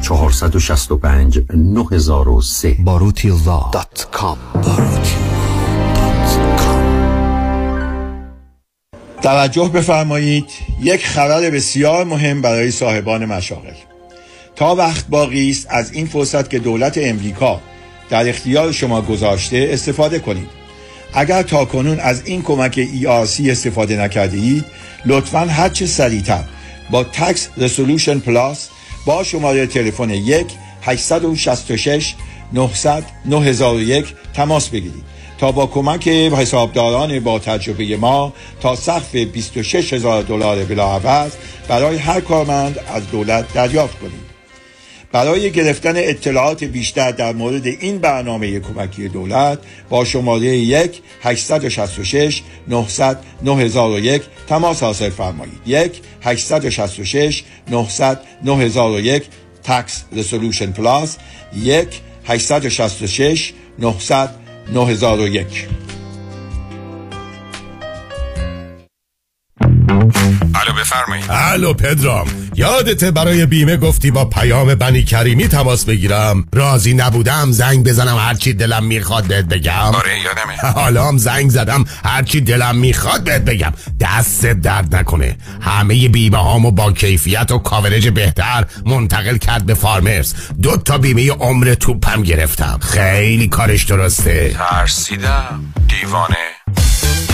465 9003 barutilva.com توجه بفرمایید یک خبر بسیار مهم برای صاحبان مشاغل. تا وقت باقی است از این فرصت که دولت امریکا در اختیار شما گذاشته استفاده کنید. اگر تا کنون از این کمک ERC استفاده نکرده اید لطفا هرچه سریعتر با تکس رسولوشن پلاس با شماره تلفن 1 866 900 9001 تماس بگیرید. تا با کمک حسابداران با تجربه ما تا سقف 26 هزار دلار بلاعوض برای هر کارمند از دولت دریافت کنید. برای گرفتن اطلاعات بیشتر در مورد این برنامه کمکی دولت با شماره 1 866 900 9001 تماس حاصل فرمایید. 1 866 900 9001 تکس رسولوشن پلاس. 1 866 900 9001 بفرمایید. الو پدرام یادته برای بیمه گفتی با پیام بنی کریمی تماس بگیرم؟ راضی نبودم زنگ بزنم هرچی دلم می‌خواد بهت بگم. آره یادمه. *laughs* حالا هم زنگ زدم هرچی دلم می‌خواد بهت بگم. دست درد نکنه. همه بیمه هامو با کیفیت و coverage بهتر منتقل کرد به Farmers. دو تا بیمه عمر توپم گرفتم. خیلی کارش درسته. ترسیدم. دیوانه.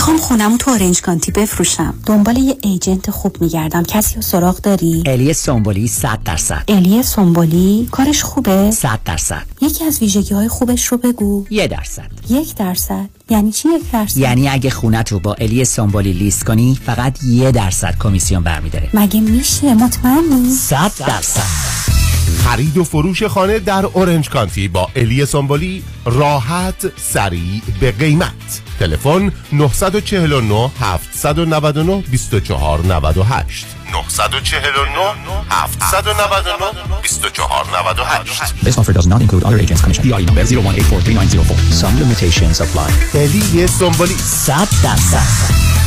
می‌خوام خونمو تو اورنج کانتی بفروشم. دنبال یه ایجنت خوب میگردم. کسی رو سراغ داری؟ الی سومبولی 100 درصد. الی سومبولی کارش خوبه؟ 100 درصد. یکی از ویژگی های خوبش رو بگو. یه درصد. یک درصد. یعنی چی یک درصد؟ یعنی اگه خونه تو با الی سومبولی لیست کنی فقط یه درصد کمیسیون برمیداره. مگه میشه؟ مطمئنی؟ 100 درصد. خرید و فروش خانه در اورنج کانتی با الی سامبولی راحت سریع به قیمت تلفن 949 799 2498 949 799 2498 This offer does not include other agents commission. PI number 0184390. Some limitations apply. الی سامبولی 100 درصد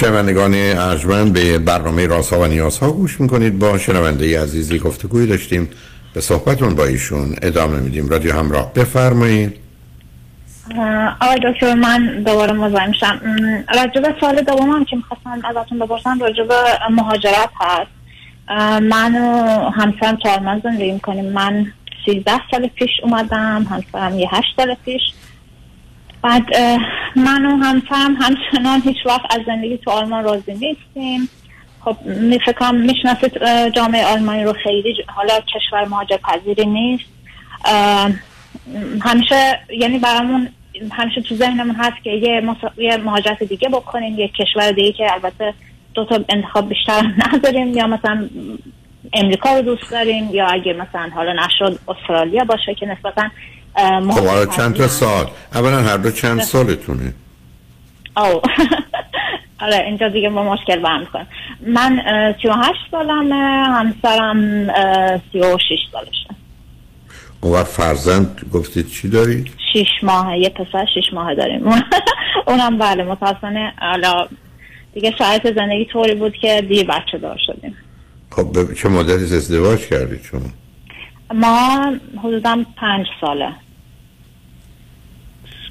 شنوندگان ارجمند به برنامه راسا و نیازها گوش می‌کنید. با شنونده عزیزی گفتگوی داشتیم. به صحبتون با ایشون ادامه میدیم. رادیو همراه بفرمایید. آقای دکتر من دوباره مزاحم شم. راجع به سال دومم که می‌خواستم ازتون بپرسم راجع به مهاجرت هست. من و همسرم آلمان زندگی می‌کنیم. من 13 سال پیش اومدم همسرم یه 8 سال پیش. بعد من و همسرم همچنان هیچ وقت از زندگی تو آلمان راضی نیستیم. خب فکرم می‌شناسید جامعه آلمانی رو خیلی حالا کشور مهاجر پذیری نیست. همیشه یعنی برامون همیشه تو ذهنمون هست که یه, یه مهاجرت دیگه بکنیم یه کشور دیگه که البته دو تا انتخاب بیشتر *laughs* نداریم. یا مثلا امریکا رو دوست داریم یا اگه مثلا حالا نشد استرالیا باشه که نسبتا خب حالا چند تا سال. اولا هر دو چند سالتونه؟ او *laughs* آره اینجا دیگه ما مشکل برم کنم من سی و هشت سالمه همسرم سی و شیش سالشه. اون فرزند گفتید چی دارید؟ شیش ماه یه پسر شیش ماه داریم. *laughs* اونم بله متاسفانه حالا دیگه شرایط زندگی طوری بود که دیر بچه دار شدیم. خب چه مدتی ازدواج کردید شما؟ ما حدودا پنج ساله.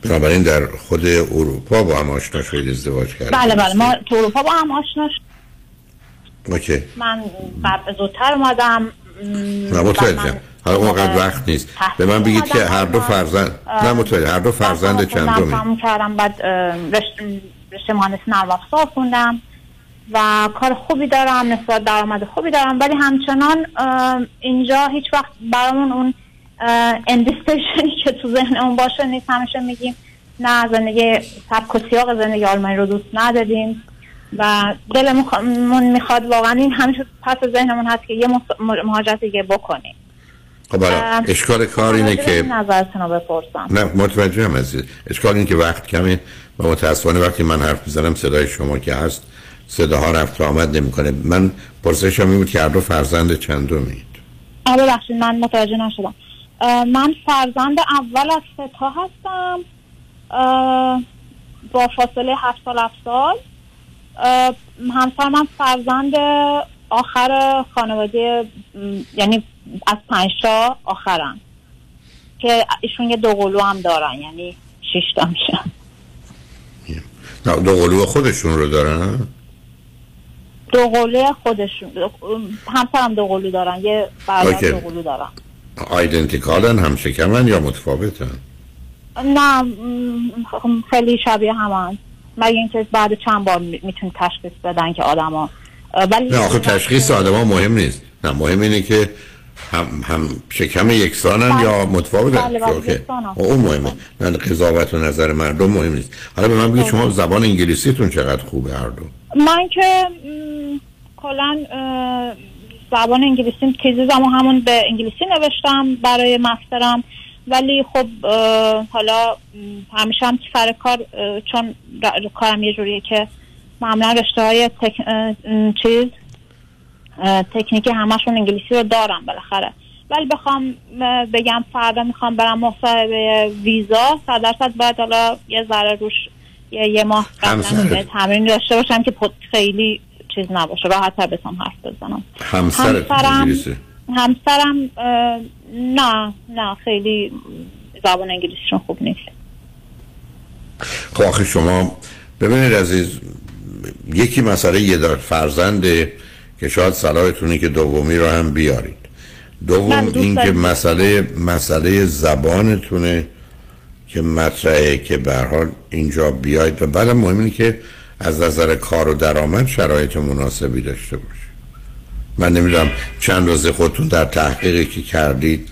بنابراین در خود اروپا با هم آشنا شدید ازدواج کردید. بله بله. ما تو اروپا با هم آشنا شدیم اوکی. من بعد زودتر اومدم. نه متوجه. حالا اونقدر وقت نیست. به من بگید که هر دو فرزند نه متوجه. هر دو فرزند چند دومی کردم. بعد رشته مهندسی نرم افزار خوندم. و کار خوبی دارم نسبت درآمد خوبی دارم. ولی همچنان اینجا هیچ وقت برامون اون اندیستیشنی که تو ذهن اون باشه نیست. همیشه میگیم نه زندگی سبک و سیاق زندگی آلمانی رو دوست نداریم. و دلمون می‌خواد واقعا این همیشه پس ذهنمون هست که یه مهاجرت دیگه بکنیم. خب حالا اشکال کار اینه که نظرتون رو بپرسم. نه متوجه هم عزیز. اشکال اینه که وقت کمه. و متاسفانه وقتی من حرف می‌زنم صدای شما که هست صداها رفت و آمد نمی‌کنه. من پرسشم این بود که هر دو فرزند چندمید آره ببخشید من متوجه نشدم. من فرزند اول از ستا هستم. با فاصله هفت سال هفت سال. همسر من فرزند آخر خانواده یعنی از پنج تا آخرن. که ایشون یه دوقلو هم دارن یعنی شش تا میشن. دو قلو خودشون رو دارن؟ دوقلو خودشون همسرم دوقلو دارن یه برادر اوکی. دوقلو دارن. آیدنتیکالن هم شکمن یا متفاوتن؟ نه خیلی شبیه همن مگه اینکه بعد چند بار می- می‌تونی تشخیص بدن که آدما ولی نه آخه تشخیص آدم ها مهم نیست. نه مهم اینه که هم, هم شکم یکسانن یا متفاوتن بله، بله،. یکسانن. اون مهمه. نه قضاوت و نظر مردم مهم نیست. حالا به من بگید شما زبان انگلیسیتون چقدر خوبه هر دو؟ من که کلا زبان انگلیسی تیزیزم و همون به انگلیسی نوشتم برای مسترم. ولی خب حالا همیشه هم سر کار چون کارم یه جوریه که معمولا رشته های تک... چیز تکنیکی همشون انگلیسی رو دارم بالاخره. ولی بخوام بگم فردا می‌خوام برم مصاحبه ویزا. صد درصد باید حالا یه ذره روش یه, یه ماه قبلا؟ تمرین داشته باشم که پد- خیلی چیز نباشه. راحت تر بتونم حرف بزنم. همسرم همسرم نه نه خیلی زبان انگلیسیشون خوب نیست. خب آخه شما ببینید عزیز یکی مسئله یه دار فرزنده که شاید صلاحتونه که دومی رو هم بیارید. دوم این که. مسئله مسئله زبانتونه که مطرحه که به هر حال اینجا بیاید و بعدم مهم اینه که از نظر کار و درآمد شرایط مناسبی داشته باشه. من نمی‌دونم چند روز خودتون در تحقیقی که کردید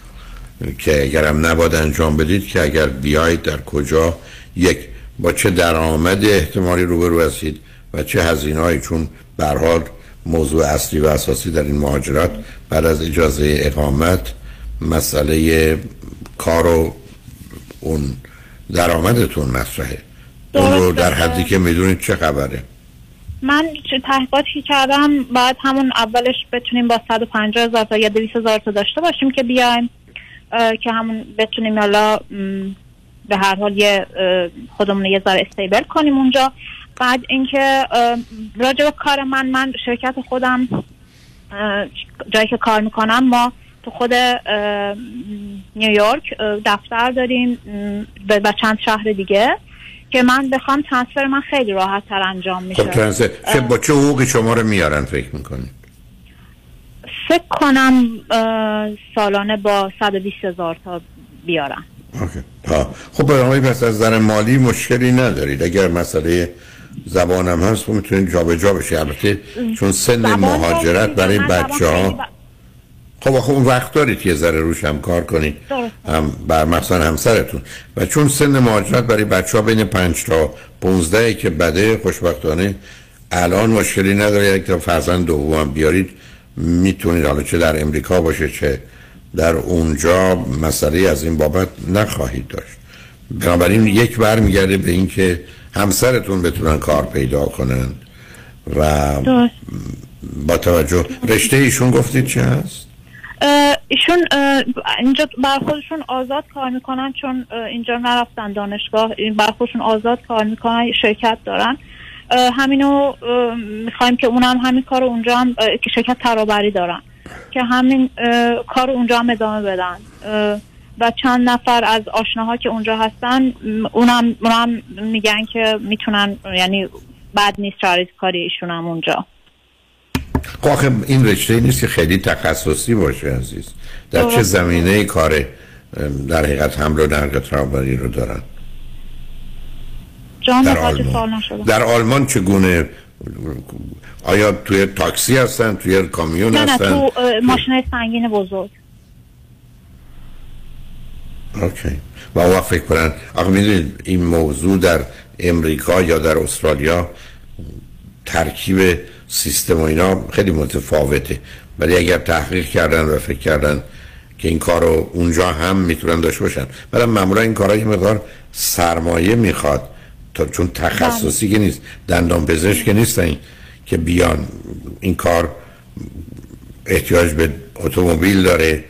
که اگرم نباید انجام بدید که اگر بیایید در کجا یک با چه درآمد احتمالی روبرو هستید و چه هزینه‌ای چون به هر حال موضوع اصلی و اساسی در این مهاجرت بعد از اجازه اقامت مسئله کار و اون درآمدتون مطرحه. اون رو در حدی که می‌دونید چه خبره؟ من چه تحقیقاتی کردم باید همون اولش بتونیم با 150 هزار تا یا 200 هزار تا داشته باشیم که بیایم که همون بتونیم حالا به هر حال یه خودمون یه ذره استیبل کنیم اونجا. بعد اینکه راجع به کار من من شرکت خودم جایی که کار می‌کنم ما تو خود نیویورک دفتر داریم و چند شهر دیگه که من بخوام ترانسفر من خیلی راحت تر انجام میشه. خب ترنسه چه با چه حقوقی شما رو میارن فکر می‌کنید فکر کنم سالانه با 120 هزار تا بیارم اوکی. ها. خب برای پس از نظر مالی مشکلی ندارید. اگر مسئله زبانم هست خب می‌تونید جابجا بشه البته چون سن مهاجرت برای بچه ها خب آخه اون وقت دارید یه ذره روش هم کار کنید. هم بر مثلا همسرتون. و چون سن مهاجرت برای بچه ها بین 5 تا 15 که بده خوشبختانه الان مشکلی نداره. یک تا فرزند دوم بیارید می‌تونید حالا چه در امریکا باشه چه در اونجا مسئله از این بابت نخواهید داشت. بنابراین یک بر میگرده به اینکه همسرتون بتونن کار پیدا کنن و. با توجه رشته ایشون گفتید چه هست؟ ایشون اینجا بر خودشون آزاد کار می‌کنن چون اینجا نرفتن دانشگاه. این بر خودشون آزاد کار می‌کنن شرکت دارن. همینو می‌خوایم که اونم همین کار اونجا هم شرکت ترابری دارن. که همین کار اونجا هم ادامه بدن. و چند نفر از آشناها که اونجا هستن اونم اونم میگن که می‌تونن یعنی بد نیست شرایط کاری ایشون هم اونجا. خب این رشته نیست که خیلی تخصصی باشه عزیز. در چه. زمینه کار در حقیقت حمل و نقل ترابری رو دارن؟ در آلمان. در آلمان چگونه؟ آیا توی تاکسی هستن توی کامیون نه نه هستن؟ تو ماشین سنگین بزرگ. اوکی. و اون فکر کنن. آخه می‌دونید این موضوع در امریکا یا در استرالیا ترکیب سیستم و اینا خیلی متفاوته. ولی اگر تحقیق کردن و فکر کردن که این کار رو اونجا هم می‌تونن داشته باشن. بعدم معمولا این کارها یه مقدار سرمایه می‌خواد. تا چون تخصصی که نیست دندان پزشک که نیستن که بیان. این کار احتیاج به اتومبیل داره.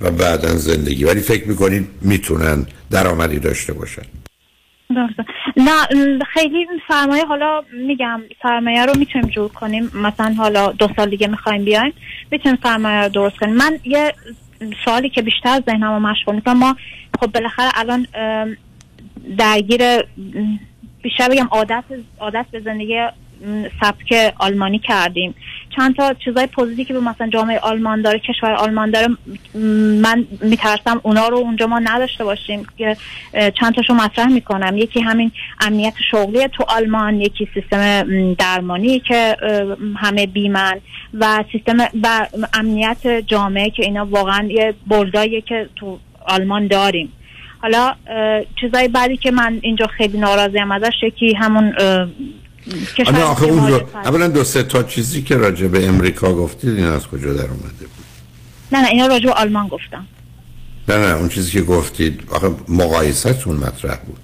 و بعدا زندگی. ولی فکر می‌کنید می‌تونن درآمدی داشته باشن. درسته. نه خیلی سرمایه حالا میگم سرمایه رو می‌تونیم جور کنیم. مثلا حالا دو سال دیگه می‌خوایم بیایم می‌تونیم سرمایه رو درست کنیم. من یه سوالی که بیشتر ذهنم رو مشغول می‌کنم ما خب بالاخره الان درگیر بیشتر بگم عادت عادت به زندگی سبک آلمانی کردیم. چند تا چیزای پوزیتیوی که به مثلا جامعه آلمان داره کشور آلمان داره من میترسم اونا رو اونجا ما نداشته باشیم که چند تاشو مطرح می‌کنم. یکی همین امنیت شغلی تو آلمان یکی سیستم درمانی که همه بیمن و سیستم و امنیت جامعه که اینا واقعا یه برداییه که تو آلمان داریم. حالا چیزای بعدی که من اینجا خیلی ناراضیم ازش یکی همون آره آخه اون رو فرد. اولا دو سه تا چیزی که راجع به امریکا گفتید این از کجا در اومده بود نه نه اینا راجع به آلمان گفتم نه نه اون چیزی که گفتید آخه مقایستون مطرح بود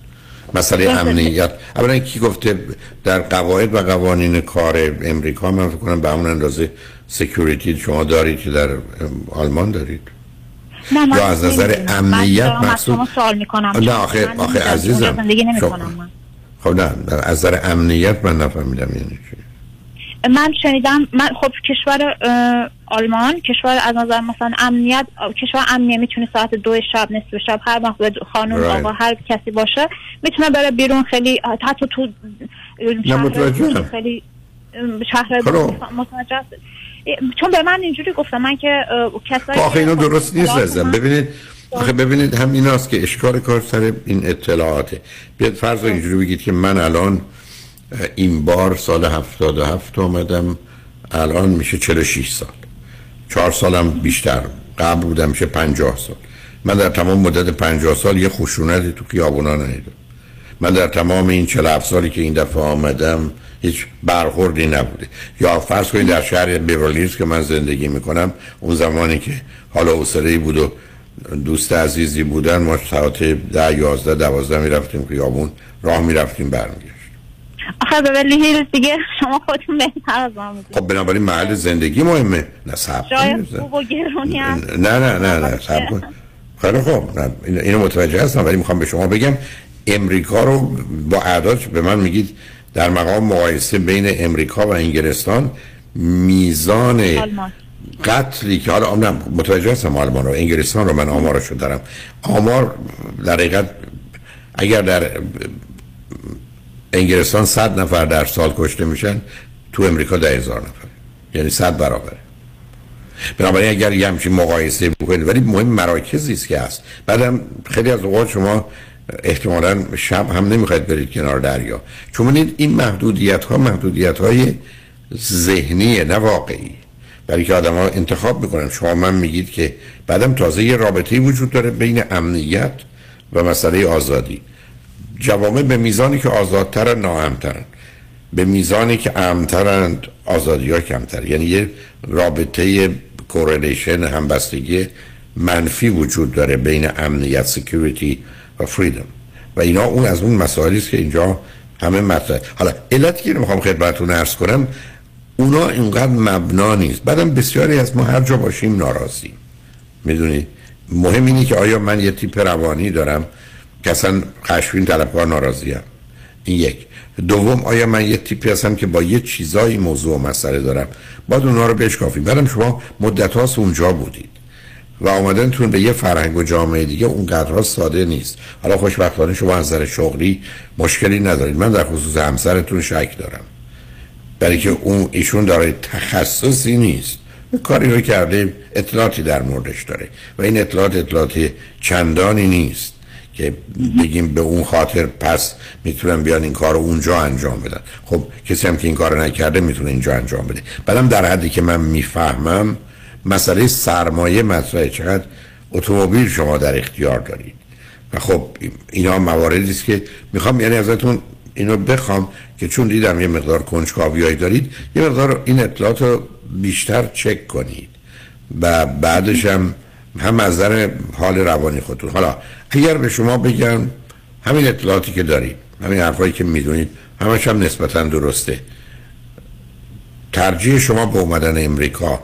مسئله. امنیت اولا کی گفته در قواعد و قوانین کار امریکا من فکر کنم به همون اندازه سکیوریتی شما دارید که در آلمان دارید نه من یا از نظر. امنیت من مقصود- شما سوال می‌کنم نه آخه من آخه. عزیزم زندگی شما- نمی‌کنم من خب نه از نظر امنیت من نفهمیدم یعنی چی من شنیدم من خب کشور آلمان کشور از نظر مثلا امنیت کشور امنیه می‌تونه ساعت دو شب نصف شب هر وقت خانم Right. آقا هر کسی باشه می‌تونه بره بیرون خیلی حتی تو شهر. خیلی شهر خب. متوجه چون به من اینجوری گفتم من که کسایی آخه اینا که- درست نیست من- ببینید ببینید هم ایناست که اشکال کار سر این اطلاعاته. بیاد فرض رو اینجوری بگید که من الان این بار سال 77 آمدم الان میشه 46 سال. چهار سالم بیشتر قبل بودم میشه 50 سال. من در تمام مدت 50 سال یه خشونتی تو خیابونا ندیدم. من در تمام این 47 سالی که این دفعه آمدم هیچ برخوردی نبوده. یا فرض کنید در شهر بیورلیز که من زندگی می‌کنم اون زمانی که حالا حوصله بود و دوست عزیزی بودن ما ساعت ده یازده دوازده می‌رفتیم خیابون. راه می‌رفتیم برمیگشت آخه به ولی هیلز دیگه شما خودتون بهتر از می‌دونید. خب بنابراین محل زندگی مهمه. نه کنید. خوب و گرونی نه نه نه نه صبر کن. خیلی خوب. اینو متوجه هستم ولی می‌خوام به شما بگم امریکا رو با اعداد به من میگید در مقام مقایسه بین امریکا و انگلستان میزان آلمان. قتلی که حالا نه متوجه هستم آلمان رو انگلستان رو من آمارشو دارم. آمار در حقیقت اگر در انگلستان صد نفر در سال کشته میشن تو امریکا ده هزار نفر. یعنی صد برابره. بنابراین اگر یه همچین مقایسه بکنید ولی مهم مراکزی است که هست. بعدم خیلی از اوقات شما احتمالا شب هم نمی‌خواید برید کنار دریا. چون این محدودیت ها محدودیت های ذهنیه نه واقعی. برای که آدم ها انتخاب می‌کنن شما من میگید که بعدم تازه یه رابطه وجود داره بین امنیت و مسئله آزادی. جوامع به میزانی که آزادتر ناامترن به میزانی که امترند آزادی ها کمتر. یعنی یه رابطه correlation همبستگی منفی وجود داره بین امنیت security و freedom و اینا اون از اون مسائلی است که اینجا همه مطرح. حالا علتی که می‌خوام خدمتتون عرض کنم اونا اینقدر مبنا نیست. بعدم بسیاری از ما هر جا باشیم ناراضیم می‌دونی؟ مهم اینه که آیا من یه تیپ روانی دارم که اصلا خشمگین طلبکار ناراضیم این یک. دوم آیا من یه تیپی هستم که با یه چیزایی موضوع و مسئله دارم؟ باید اونها رو بشکافیم. بعدم شما مدت هاست اونجا بودید و آمدنتون به یه فرهنگ و جامعه دیگه اونقدرها ساده نیست. حالا خوشبختانه شما از نظر شغلی مشکلی ندارید. من در خصوص همسرتون شک دارم. برای که اون ایشون داره تخصصی نیست. کاری رو کرده اطلاعاتی در موردش داره. و این اطلاعات اطلاعات چندانی نیست که بگیم به اون خاطر پس می‌تونن بیان این کار رو اونجا انجام بدن. خب کسی هم که این کار نکرده می‌تونه اینجا انجام بده. بعدم در حدی که من می‌فهمم مسئله سرمایه مطرحه چقدر اتومبیل شما در اختیار دارید. و خب اینا مواردی است که می‌خوام یعنی ازتون اینو بخوام که چون دیدم یه مقدار کنجکاویایی دارید یه مقدار این اطلاعات رو بیشتر چک کنید. و بعدش هم هم از نظر حال روانی خودتون. حالا اگر به شما بگم همین اطلاعاتی که دارید همین حرفایی که می‌دونید همش هم نسبتا درسته. ترجیح شما به اومدن امریکا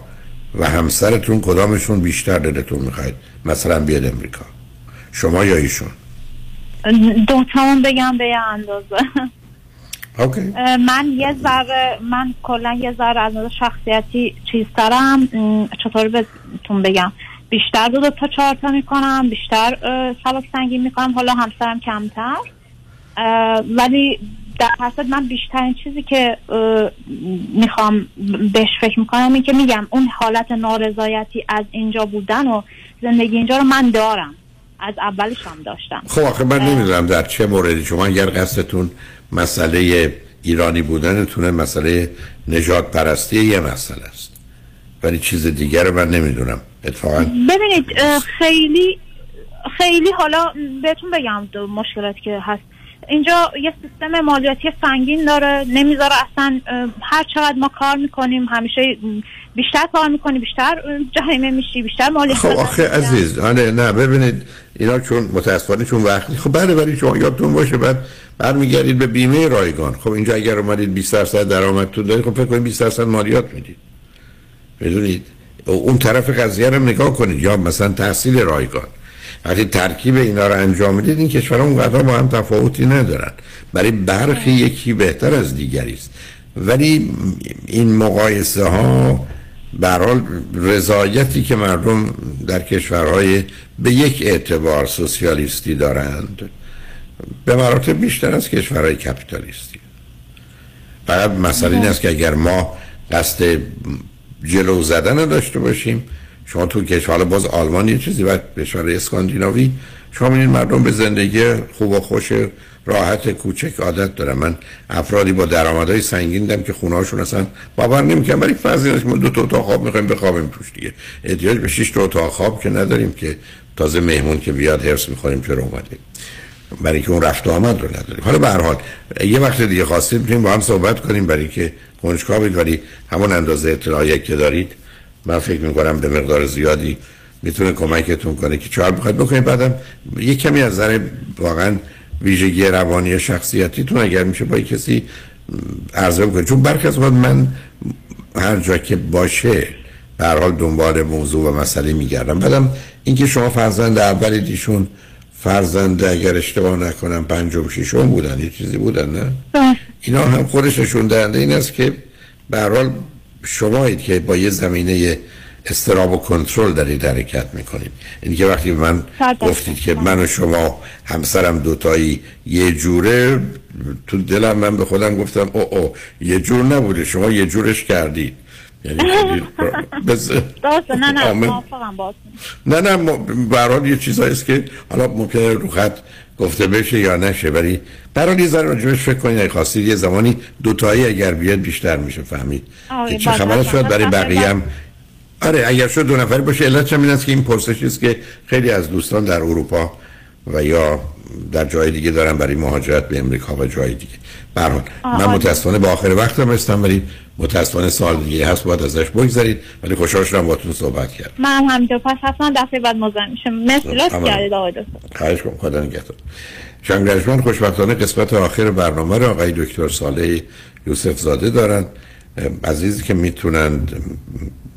و همسرتون کدامشون بیشتر دلتون می‌خواید؟ مثلا بیاد امریکا. شما یا ایشون؟ دوتامون بگم به یه اندازه. اوکی. من یه ذره من کلا یه ذره از نظر شخصیتی چیزترم م، چطور بهتون بگم. بیشتر دو, دو تا چهار تا می‌کنم بیشتر سبک سنگین می‌کنم حالا همسرم کمتر. ولی در حسد من بیشترین چیزی که می‌خوام بهش فکر می‌کنم این که میگم اون حالت نارضایتی از اینجا بودن و زندگی اینجا رو من دارم. از اولش هم داشتم. خب آخه من نمی‌دونم در چه موردی شما اگر قصدتون مسئله ایرانی بودنتونه مسئله نجات پرستی یه مسئله است. ولی چیز دیگر رو من نمی‌دونم. اتفاقا ببینید خیلی خیلی حالا بهتون بگم دو مشکلاتی که هست. اینجا یه سیستم مالیاتی سنگین داره نمی‌ذاره اصلا هر چقدر ما کار می‌کنیم همیشه بیشتر کار می‌کنی بیشتر اه، جریمه میشی بیشتر مالیات خب آخه عزیز آره نه ببینید اینا چون متاسفانه چون وقتی خب بله ولی شما یادتون باشه بعد برمیگردید به بیمه رایگان. خب اینجا اگر اومدید 20 درصد درآمدتون دارید خب فکر کنید 20 درصد مالیات می‌دید. بدونید؟ اون طرف قضیه رو نگاه کنید. یا مثلا تحصیل رایگان. وقتی ترکیب اینا رو انجام می‌دید این کشورها اونقدر با هم تفاوتی ندارن. برای برخی یکی بهتر از دیگری است. ولی این مقایسه ها برحال رضایتی که مردم در کشورهای به یک اعتبار سوسیالیستی دارند به مراتب بیشتر از کشورهای کپیتالیستی. فقط مسئله این است که اگر ما قصد جلو زدن داشته باشیم شما تو کشور باز آلمان یه چیزی و کشور اسکاندیناوی شما می‌بینید مردم به زندگی خوب و خوش راحت کوچک عادت دارن من افرادی با درآمدهای سنگین دیدم که خونه‌هاشون اصلا باور نمی‌کنن ولی فرض ما دو تا اتاق خواب می‌خوایم بخوابیم توش دیگه. احتیاج به 6 تا اتاق خواب که نداریم که تازه مهمون که بیاد هرس می‌خوریم چرا اومده. برای که اون رفت و آمد رو نداریم. حالا به هر حال یه وقت دیگه خواستید می‌تونیم با هم صحبت کنیم برای که کنجکاوید ولی همون اندازه اطلاعی که دارید من فکر می‌کنم به مقدار زیادی می‌تونه کمکتون کنه که چهار بخواید بکنید. بعدم یه کمی از نظر واقعا ویژگی روانی شخصیتیتون اگر میشه با کسی عرضه بکنید چون برخی از من هر جا که باشه به حال دنبال موضوع و مسئله میگردم. بعدم اینکه شما فرزند اولی دیشون فرزند اگر اشتباه نکنم پنجم ششم بودن یه چیزی بودن نه؟ اینا هم خودش نشون دهنده این است که به هر حال شمایید که با یه زمینه استراب و کنترل دارید حرکت می‌کنید. این که وقتی من گفتید که من و شما همسرم دوتایی یه جوره تو دلم من به خودم گفتم او او یه جور نبوده شما یه جورش کردید. یعنی بز... *laughs* درسته نه نه. نه نه م- به هر حال یه چیزایی است که حالا ممکنه رو خط گفته بشه یا نشه ولی برای یه ذره راجبش فکر کنید. خواستید یه زمانی دوتایی اگر بیاد بیشتر میشه فهمید. که چه بله، خبره بله، شد برای بله. بقیه هم آره اگر شد دو نفری باشه علتش هم است که این پرسشی است که خیلی از دوستان در اروپا و یا در جای دیگه دارن برای مهاجرت به امریکا و جای دیگه. به هر حال آه، من. متاسفانه به آخر وقتم رسیدم ولی متاسفانه سال دیگه هست باید ازش بگذارید ولی خوشحال شدم باهاتون صحبت کردم. من هم همینطور پس حتما دفعه بعد مزاحم میشم. مرسی لطف. کردید آقای خواهش کنم خدا نگهدار. شنگرجمن خوشبختانه قسمت آخر برنامه رو آقای دکتر صالح یوسف زاده دارن عزیزی که می‌تونند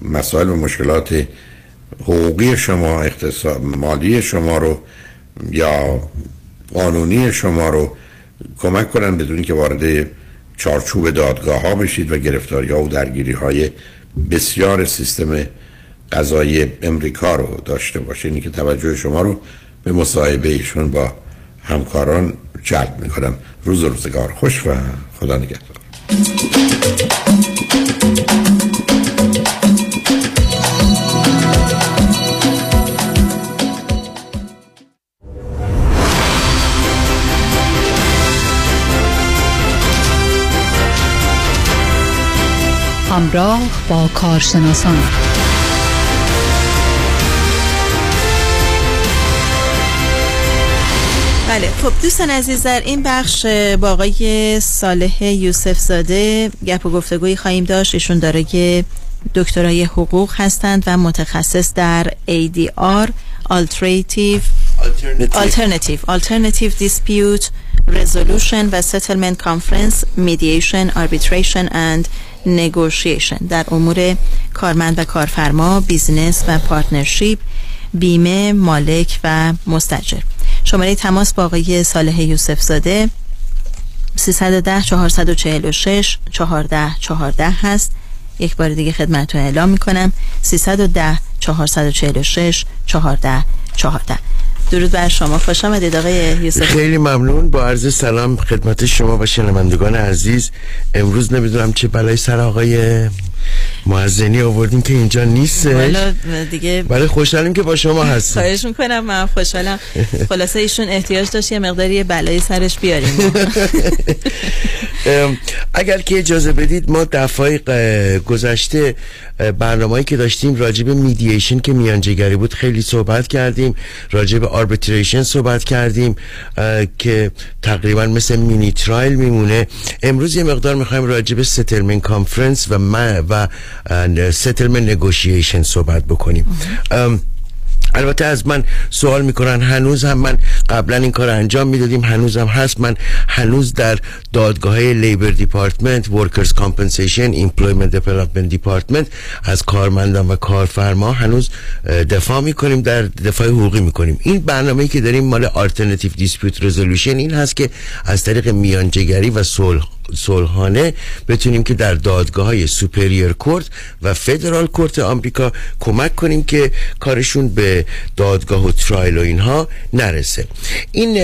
مسائل و مشکلات حقوقی شما اقتصاد مالی شما رو یا قانونی شما رو کمک کنن بدون که وارد چارچوب دادگاه ها بشید و گرفتاری ها و درگیری های بسیار سیستم قضایی امریکا رو داشته باشید اینی که توجه شما رو به مصاحبه ایشون با همکاران جلب می‌کنم. روز روزگار. خوش و خدا نگهدار. همراه با کارشناسان. بله خب دوستان عزیز در این بخش با آقای صالح یوسف زاده گپ و گفتگویی خواهیم داشت. ایشون دارای دکترای حقوق هستند و متخصص در ADR Alternative. Alternative. Alternative Dispute Resolution و Settlement Conference Mediation Arbitration and Negotiation. در امور کارمند و کارفرما business و partnership بیمه مالک و مستأجر. شماره تماس با آقای صالح یوسف زاده 310 446 14 14 هست. یک بار دیگه خدمتتون اعلام می‌کنم. 310 446 14 14 درود بر شما. خوش آمدید آقای یوسف. خیلی ممنون. با عرض سلام خدمت شما و شنوندگان عزیز. امروز نمی‌دونم چه بلای سر آقای معزنی آوردیم که اینجا نیستش. والا دیگه ولی خوشحالیم که با شما هستیم. خواهش می‌کنم من خوشحالم. خلاصه ایشون احتیاج داشت یه مقداری بلای سرش بیاریم. *laughs* اگر که اجازه بدید ما دفعه گذشته برنامه‌ای که داشتیم راجب میدییشن که میانجیگری بود خیلی صحبت کردیم راجب آربیتریشن صحبت کردیم که تقریبا مثل mini trial میمونه. امروز یه مقدار می‌خوایم راجب settlement conference و و settlement negotiation صحبت بکنیم. البته از من سوال می‌کنن هنوز هم من قبلا این کار انجام می‌دادیم هنوز هم هست. من هنوز در دادگاه Labor Department Workers' Compensation Employment Development Department از کارمندان و کارفرما هنوز دفاع می‌کنیم در دفاع حقوقی می‌کنیم. این برنامه که داریم مال alternative dispute resolution این هست که از طریق میانجیگری و صلح صلحانه بتونیم که در دادگاه های superior court و federal court آمریکا کمک کنیم که کارشون به دادگاه و trial و اینها نرسه. این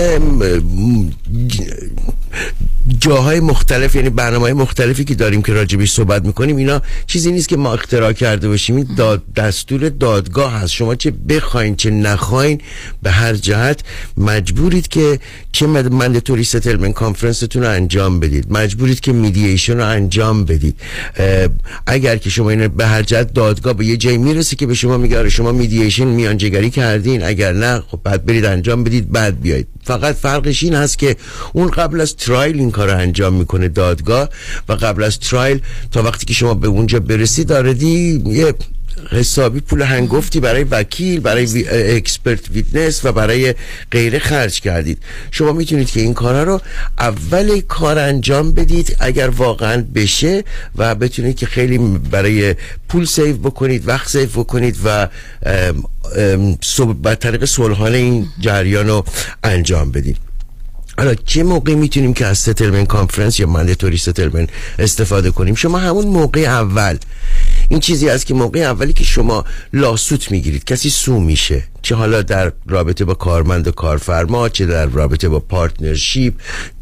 جاهای مختلف یعنی برنامه های مختلفی که داریم که راجبش صحبت می‌کنیم اینا چیزی نیست که ما اختراع کرده باشیم. این داد دستور دادگاه هست. شما چه بخواین چه نخواین به هر جهت مجبورید که چه mandatory settlement conference تون رو انجام بدید. مجبورید که mediation رو انجام بدید. اگر که شما این به هر جهت دادگاه به یه جایی می‌رسه که به شما میگه آره شما mediation میانجیگری کردین اگر نه خب بعد برید انجام بدید بعد بیاید. فقط فرقش این هست که اون قبل از trial این کار رو انجام می‌کنه دادگاه و قبل از trial تا وقتی که شما به اونجا برسید already یه حسابی پول هنگفتی برای وکیل برای وی- expert witness و برای غیره خرج کردید. شما می‌تونید که این کارا رو اول کار انجام بدید اگر واقعا بشه و بتونید که خیلی برای پول save بکنید وقت save بکنید و به طریق صلحانه این جریان رو انجام بدید. حالا چه موقع می‌تونیم که از settlement conference یا mandatory settlement استفاده کنیم؟ شما همون موقع اول این چیزی است که موقع اولی که شما lawsuit می‌گیرید کسی sue میشه. چه حالا در رابطه با کارمند و کارفرما چه در رابطه با partnership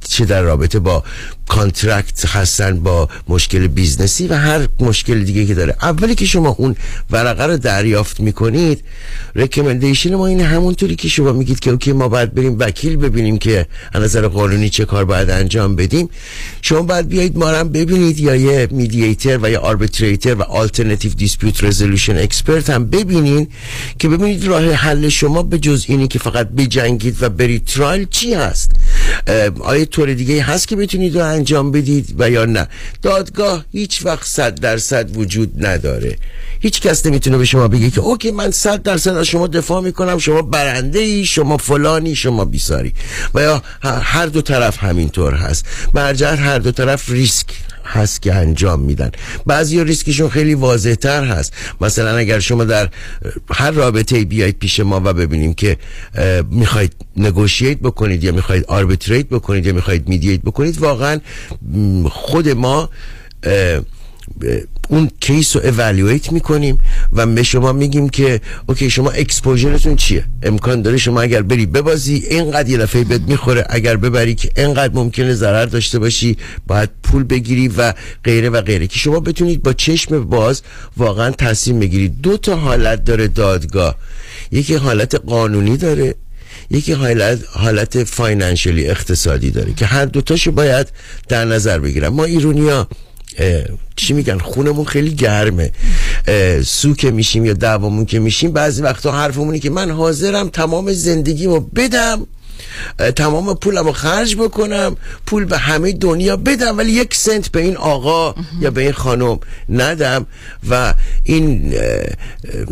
چه در رابطه با contract هستن با مشکل بیزنسی و هر مشکل دیگه که داره. اولی که شما اون ورقه رو دریافت می‌کنید recommendation ما اینه همونطوری که شما میگید که okay ما باید بریم وکیل ببینیم که از نظر قانونی چه کار باید انجام بدیم. شما باید بیایید ما هم ببینید یا یه mediator و یا arbitrator و alternative dispute resolution expert هم ببینین که ببینید راه حل شما به جز اینی که فقط بجنگید و برید trial چی هست؟ آیا طور دیگه هست که بتونید رو انجام بدید و یا نه؟ دادگاه هیچ وقت صد درصد وجود نداره. هیچ کس نمی‌تونه به شما بگه که okay من صد درصد از شما دفاع می‌کنم شما برنده ای شما فلانی شما بیساری. و یا هر دو طرف همینطور هست. برجر هر دو طرف ریسک. هست که انجام میدن. بعضی ریسکشون خیلی واضح تر هست. مثلا اگر شما در هر رابطه بیاید پیش ما و ببینیم که می‌خواید negotiate بکنید یا می‌خواید arbitrate بکنید یا می‌خواید mediate بکنید واقعا خود ما اون case رو evaluate می‌کنیم و به شما میگیم که okay شما exposure تون چیه؟ امکان داره شما اگر بری ببازی اینقدر یه دفعه بهت می‌خوره. اگر ببری که اینقدر ممکنه ضرر داشته باشی باید پول بگیری و غیره و غیره. که شما بتونید با چشم باز واقعا تصمیم بگیرید. دو تا حالت داره دادگاه. یکی حالت قانونی داره یکی حالت حالت financially اقتصادی داره. که هر دوتاشو باید در نظر بگیرم ما ایرونیا چی میگن؟ خونمون خیلی گرمه. سو که میشیم یا دعوامون که میشیم بعضی وقتا حرفمونی که من حاضرم تمام زندگیمو بدم تمام پولم رو خرج بکنم پول به همه دنیا بدم ولی یک سنت به این آقا یا به این خانم ندم. و این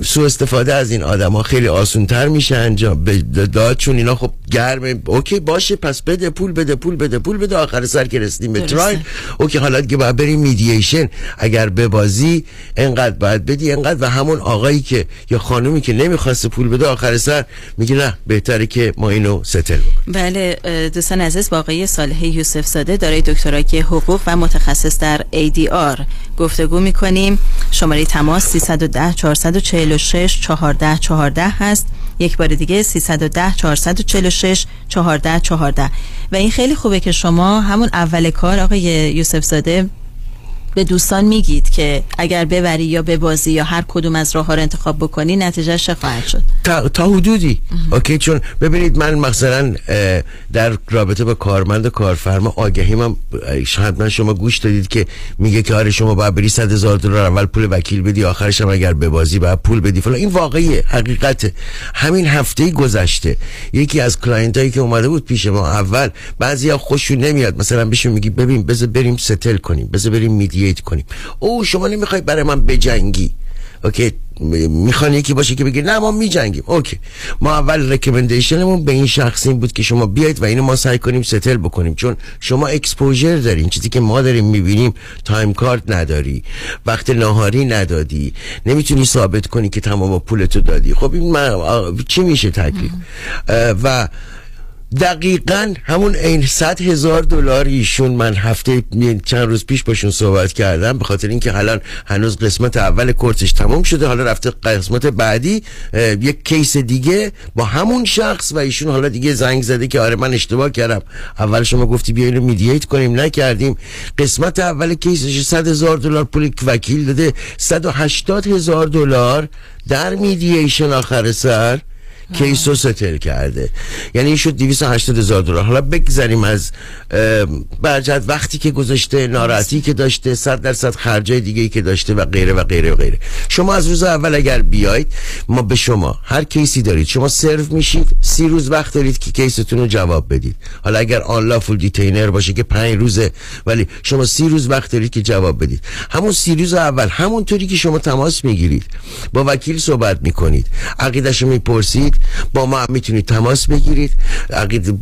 سوء استفاده از این آدم ها خیلی آسون تر میشه انجام. به داد چون اینا خب گرمه اوکی باشه پس بده پول بده پول بده پول بده آخر سر که رسیدیم به. ترایل اوکی حالا که باید بریم میدییشن اگر ببازی انقدر باید بدی انقدر. و همون آقایی که یا خانومی که نمی‌خواسته پول بده آخر سر میگه نه بهتره که ما اینو ستل بله دوستان عزیز با آقای صالح یوسف زاده دارای دکترای حقوق و متخصص در ADR گفتگو می‌کنیم. شماره تماس 310 446 14 14 هست. یک بار دیگه 310 446 14 14 و این خیلی خوبه که شما همون اول کار آقای یوسف زاده به دوستان میگید که اگر ببری یا ببازی یا هر کدوم از راه ها رو انتخاب بکنی نتیجه چه خواهد شد؟ تا, تا حدودی. اوکی چون ببینید من مثلا در رابطه با کارمند و کارفرما آگهی من شاید من شما گوش دادید که میگه که آره شما باید بری 100 هزار دلار اول پول وکیل بدی آخرش هم اگر ببازی باید پول بدی. فلان این واقعیه حقیقته. همین هفته گذشته یکی از client هایی که اومده بود پیش ما اول بعضیا خوششون نمیاد. مثلا بهشون میگی ببین بذار بریم settle کنیم بذار بریم mediate کنیم. او شما نمی‌خوای برای من بجنگی. Okay؟ می‌خوان یکی باشه که بگه نه ما میجنگیم. Okay. ما اول recommendation مون به این شخص این بود که شما بیاید و اینو ما سعی کنیم settle بکنیم. چون شما exposure دارین چیزی که ما داریم می‌بینیم time card نداری وقت ناهاری ندادی. نمی‌تونی ثابت کنی که تمام پولتو دادی. خب این چی میشه تکلیف و دقیقا همون این صد هزار دلار ایشون من هفته چند روز پیش باشون صحبت کردم به خاطر اینکه الان هنوز قسمت اول کورسش تمام شده حالا رفته قسمت بعدی یک کیس دیگه با همون شخص و ایشون حالا دیگه زنگ زده که آره من اشتباه کردم. اول شما گفتی بیا اینو میدییت کنیم نکردیم. قسمت اول کیسش صد هزار دلار پول وکیل داده 180 هزار دلار در میدییشن آخر سر. کیس رو ستل کرده. یعنی این شد 280 هزار دلار. حالا بگذاریم از برجت وقتی که گذاشته ناراحتی که داشته 100 درصد خرجای دیگه ای که داشته و غیره و غیره و غیره. شما از روز اول اگر بیاید ما به شما هر کیسی دارید. شما سرو میشید سی روز وقت دارید که کیستون رو جواب بدید. حالا اگر unlawful detainer باشه که پنج روزه ولی شما سی روز وقت دارید که جواب بدید. همون سی روز اول همونطوری که شما تماس می‌گیرید با وکیل صحبت می‌کنید. عقیدش می‌پرسید. با ما می‌تونید تماس بگیرید.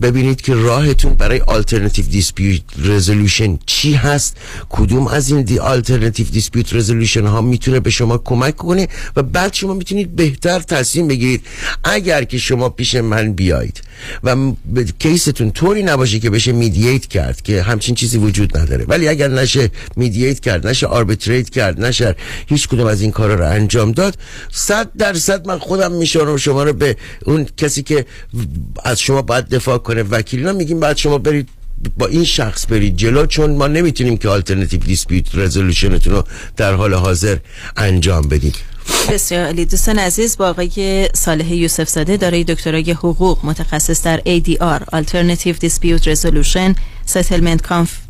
ببینید که راهتون برای alternative dispute resolution چی هست. کدوم از این the alternative dispute resolution ها می‌تونه به شما کمک کنه و بعد شما می‌تونید بهتر تصمیم بگیرید. اگر که شما پیش من بیایید و case تون طوری نباشه که بشه mediate کرد که همچین چیزی وجود نداره. ولی اگر نشه mediate کرد نشه arbitrate کرد نشه هیچ کدوم از این کارا رو انجام داد صد درصد من خودم می‌سپارم شما رو به اون کسی که از شما باید دفاع کنه وکیل میگیم بعد شما برید با این شخص برید جلو چون ما نمی‌تونیم که alternative dispute resolution تون رو در حال حاضر انجام بدیم. بسیار عالی دوستان عزیز با آقای صالح یوسف زاده دارای دکترای حقوق متخصص در ADR Alternative Dispute Resolution Settlement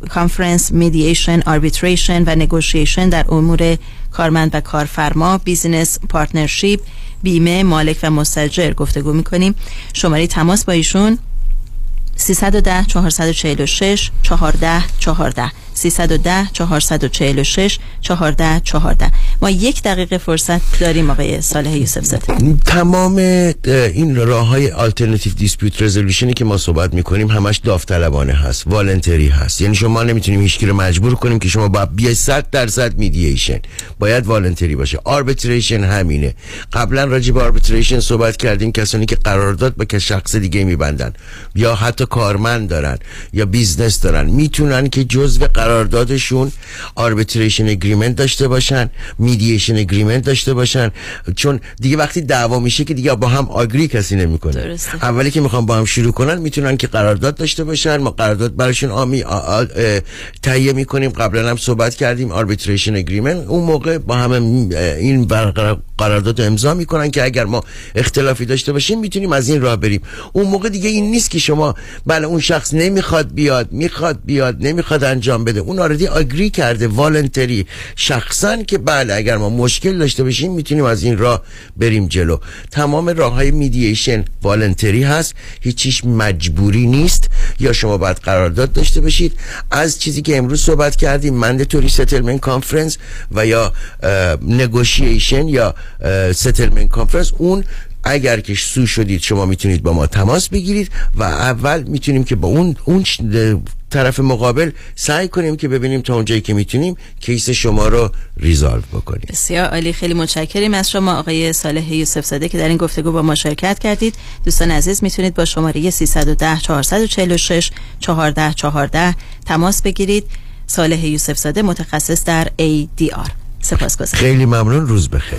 Conference Mediation Arbitration و Negotiation در امور کارمند و کارفرما بیزینس partnership بیمه مالک و مستأجر گفتگو می‌کنیم. شماره تماس با ایشون 310 446 14 14 310 446 14 14 ما یک دقیقه فرصت داریم آقای صالح یوسف زاده. تمام این راه های alternative dispute resolution ی که ما صحبت می‌کنیم همش داوطلبانه هست voluntary هست. یعنی شما نمی‌تونیم هیچ رو مجبور کنیم که شما باید بیای 100 درصد mediation باید voluntary باشه. arbitration همینه. قبلا راجع به arbitration صحبت کردیم کسانی که قرارداد با شخص دیگه میبندن. یا حتی کارمند دارن یا business دارن. می‌تونن که جزء قراردادشون arbitration agreement داشته باشن mediation agreement داشته باشن. چون دیگه وقتی دعوا میشه که دیگه با هم agree کسی نمی‌کنه. اولی که می‌خوام با هم شروع کنن می‌تونن که قرارداد داشته باشن. ما قرارداد براشون آمی تهیه می‌کنیم. قبلا هم صحبت کردیم arbitration agreement اون موقع با هم این قرارداد امضا می‌کنن که اگر ما اختلافی داشته باشیم می‌تونیم از این راه بریم. اون موقع دیگه این نیست که شما بله اون شخص نمی‌خواد بیاد می‌خواد بیاد نمی‌خواد انجام بده. اون already agree کرده. voluntary. شخصا که بله اگر ما مشکل داشته باشیم می‌تونیم از این راه بریم جلو. تمام راه های mediation voluntary هست. هیچیش مجبوری نیست. یا شما باید قرارداد داشته باشید. از چیزی که امروز صحبت کردیم mandatory settlement conference و یا negotiation یا settlement conference اون اگر که سو شدید شما می‌تونید با ما تماس بگیرید و اول می‌تونیم که با اون اون طرف مقابل سعی کنیم که ببینیم تا اونجایی که می‌تونیم کیس شما رو ریزالو بکنیم. بسیار عالی خیلی متشکریم از شما آقای صالح یوسف زاده که در این گفتگو با ما شرکت کردید. دوستان عزیز می‌تونید با شماره 310 446 14 14 تماس بگیرید. صالح یوسف زاده متخصص در ADR سپاسگزارم خیلی ممنون. روز بخیر.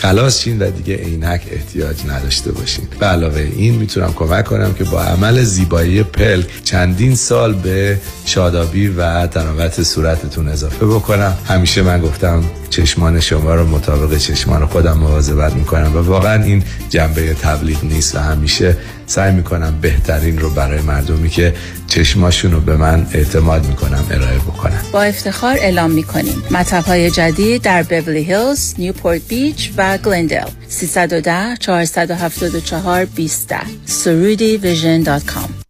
خلاص شین و دیگه عینک احتیاج نداشته باشین. به علاوه این می‌تونم کمک کنم که با عمل زیبایی پلک چندین سال به شادابی و تناوت صورتتون اضافه بکنم. همیشه من گفتم چشمان شما رو مطابق چشمان خودم مواظبت می‌کنم و واقعا این جنبه تبلیغ نیست و همیشه سعی می‌کنم بهترین رو برای مردمی که چشماشون رو به من اعتماد می‌کنم ارائه بکنم با افتخار اعلام می‌کنیم. مطب های جدید در بورلی هیلز، نیوپورت بیچ و گلندل 310 474 20 سرودی vision dot com.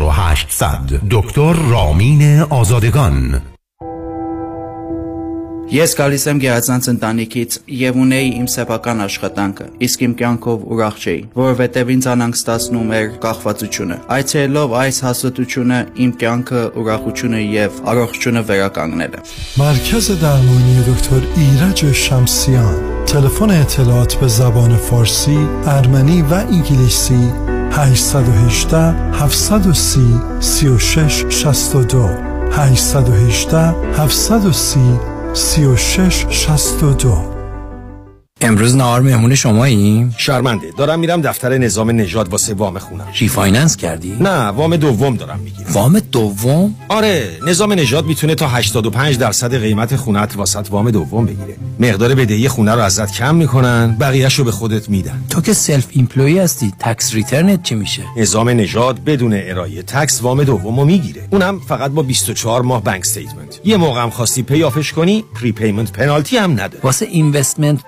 4800 دکتر رامین آزادگان Ես գալիս եմ գերազանց ընտանիքից եւ ունեի իմ սեփական աշխատանքը, իսկ իմ կյանքով ուրախ չէի, որովհետեւ ինձ անհանգ ստացնում էր կախվածությունը։ Այցելելով այս հասարակությունը իմ կյանքը ուրախությունը եւ առողջությունը վերականգնել եմ։ مرکز درمانی دکتر ایرج شمسیان تلفن اطلاعات به زبان فارسی، ارمنی و انگلیسی 818 730 36 62 818 730 36 62 امروز نهار مهمون شماییم؟ شرمنده دارم میرم دفتر نظام نژاد واسه وام خونم refinance کردی؟ نه وام دوم دارم می‌گیرم وام دوم؟ آره نظام نژاد می‌تونه تا 85 درصد قیمت خونت واست وام دوم بگیره مقدار بدهی خونه رو ازت کم می‌کنن بقیهش رو به خودت میدن تو که self-employed هستی tax return ت چی میشه؟ نظام نژاد بدون ارائه tax وام دومو می‌گیره اونم فقط با 24 ماه bank statement یه موقع هم خواستی pay off ش کنی prepayment penalty هم نداره واسه investment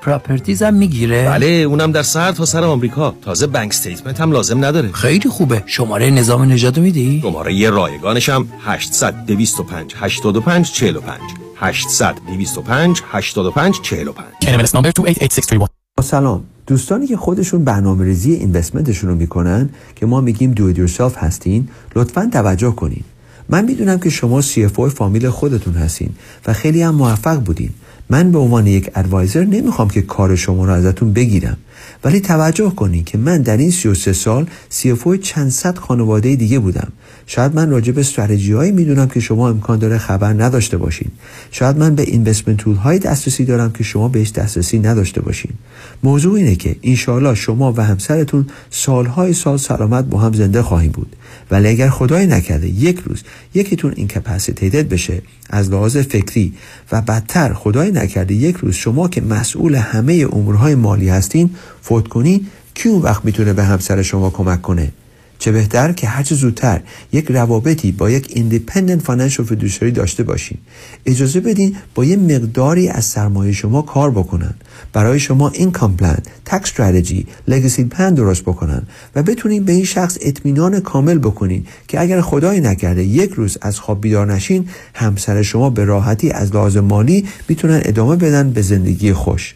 properties هم می‌گیره. بله اونم در سر تا سر آمریکا. تازه bank statement هم لازم نداره. خیلی خوبه. شماره نظام نژاد میدی؟ شماره یه رایگانش هم 800 225 85 45 800 225 85 45 NMLS number 288631 سلام. دوستانی که خودشون برنامه ریزی investment شون رو می‌کنن که ما میگیم دو یورسلف هستین لطفا توجه کنین. من می‌دونم که شما CFO فامیل خودتون هستین و خیلی هم موفق بودین. من به عنوان یک ادوایزر نمی‌خوام که کار شما رو ازتون بگیرم. ولی توجه کنین که من در این 33 سال CFO چند صد خانواده دیگه بودم. شاید من راجع به استراتژی هایی می‌دونم که شما امکان داره خبر نداشته باشین. شاید من به اینوستمنت تول های دسترسی دارم که شما بهش دسترسی نداشته باشین. موضوع اینه که انشاءالله شما و همسرتون سالهای سال سلامت با هم زنده خواهیم بود. ولی اگر خدای نکرده یک روز یکیتون incapacitated بشه از لحاظ فکری و بدتر خدای نکرده یک روز شما که مسئول همه امورهای مالی هستین فوت کنین کی اون وقت می‌تونه به همسر شما کمک کنه؟ چه بهتر که هرچه زودتر یک روابطی با یک independent financial fiduciary داشته باشین. اجازه بدین با یه مقداری از سرمایه شما کار بکنن. برای شما اینکام پلان تکس استراتژی لگسی پلان درست بکنن و بتونین به این شخص اطمینان کامل بکنین که اگر خدای نکرده یک روز از خواب بیدار نشین همسر شما به راحتی از لحاظ مالی می‌تونن ادامه بدن به زندگی خوش.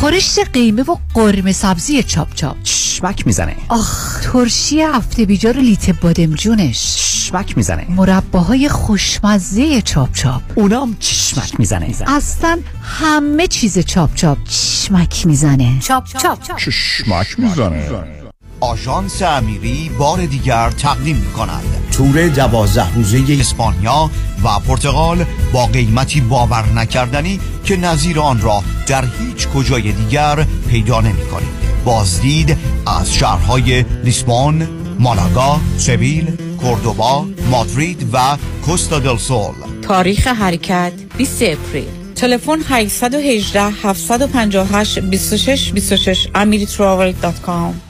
خورشت قیمه و قرمه سبزی چاپ چاپ. چشمک می‌زنه. آخ ترشی هفته بیجار لیت بادمجونش. چشمک می‌زنه. مرباهای خوشمزه چاپ چاپ. اونام چشمک می‌زنه. اصلا همه چیز چاپ چاپ. چشمک می‌زنه. چاپ چاپ. چشمک می‌زنه. آژانس امیری بار دیگر تقدیم می کند تور دوازده روزه اسپانیا و پرتغال با قیمتی باور نکردنی که نظیر آن را در هیچ کجای دیگر پیدا نمی کنید بازدید از شهرهای لیسبون، مالاگا، سویل، کوردوبا، مادرید و کوستا دل سول. تاریخ حرکت 20 اپریل. تلفن 818 758 26 26 amiritravel.com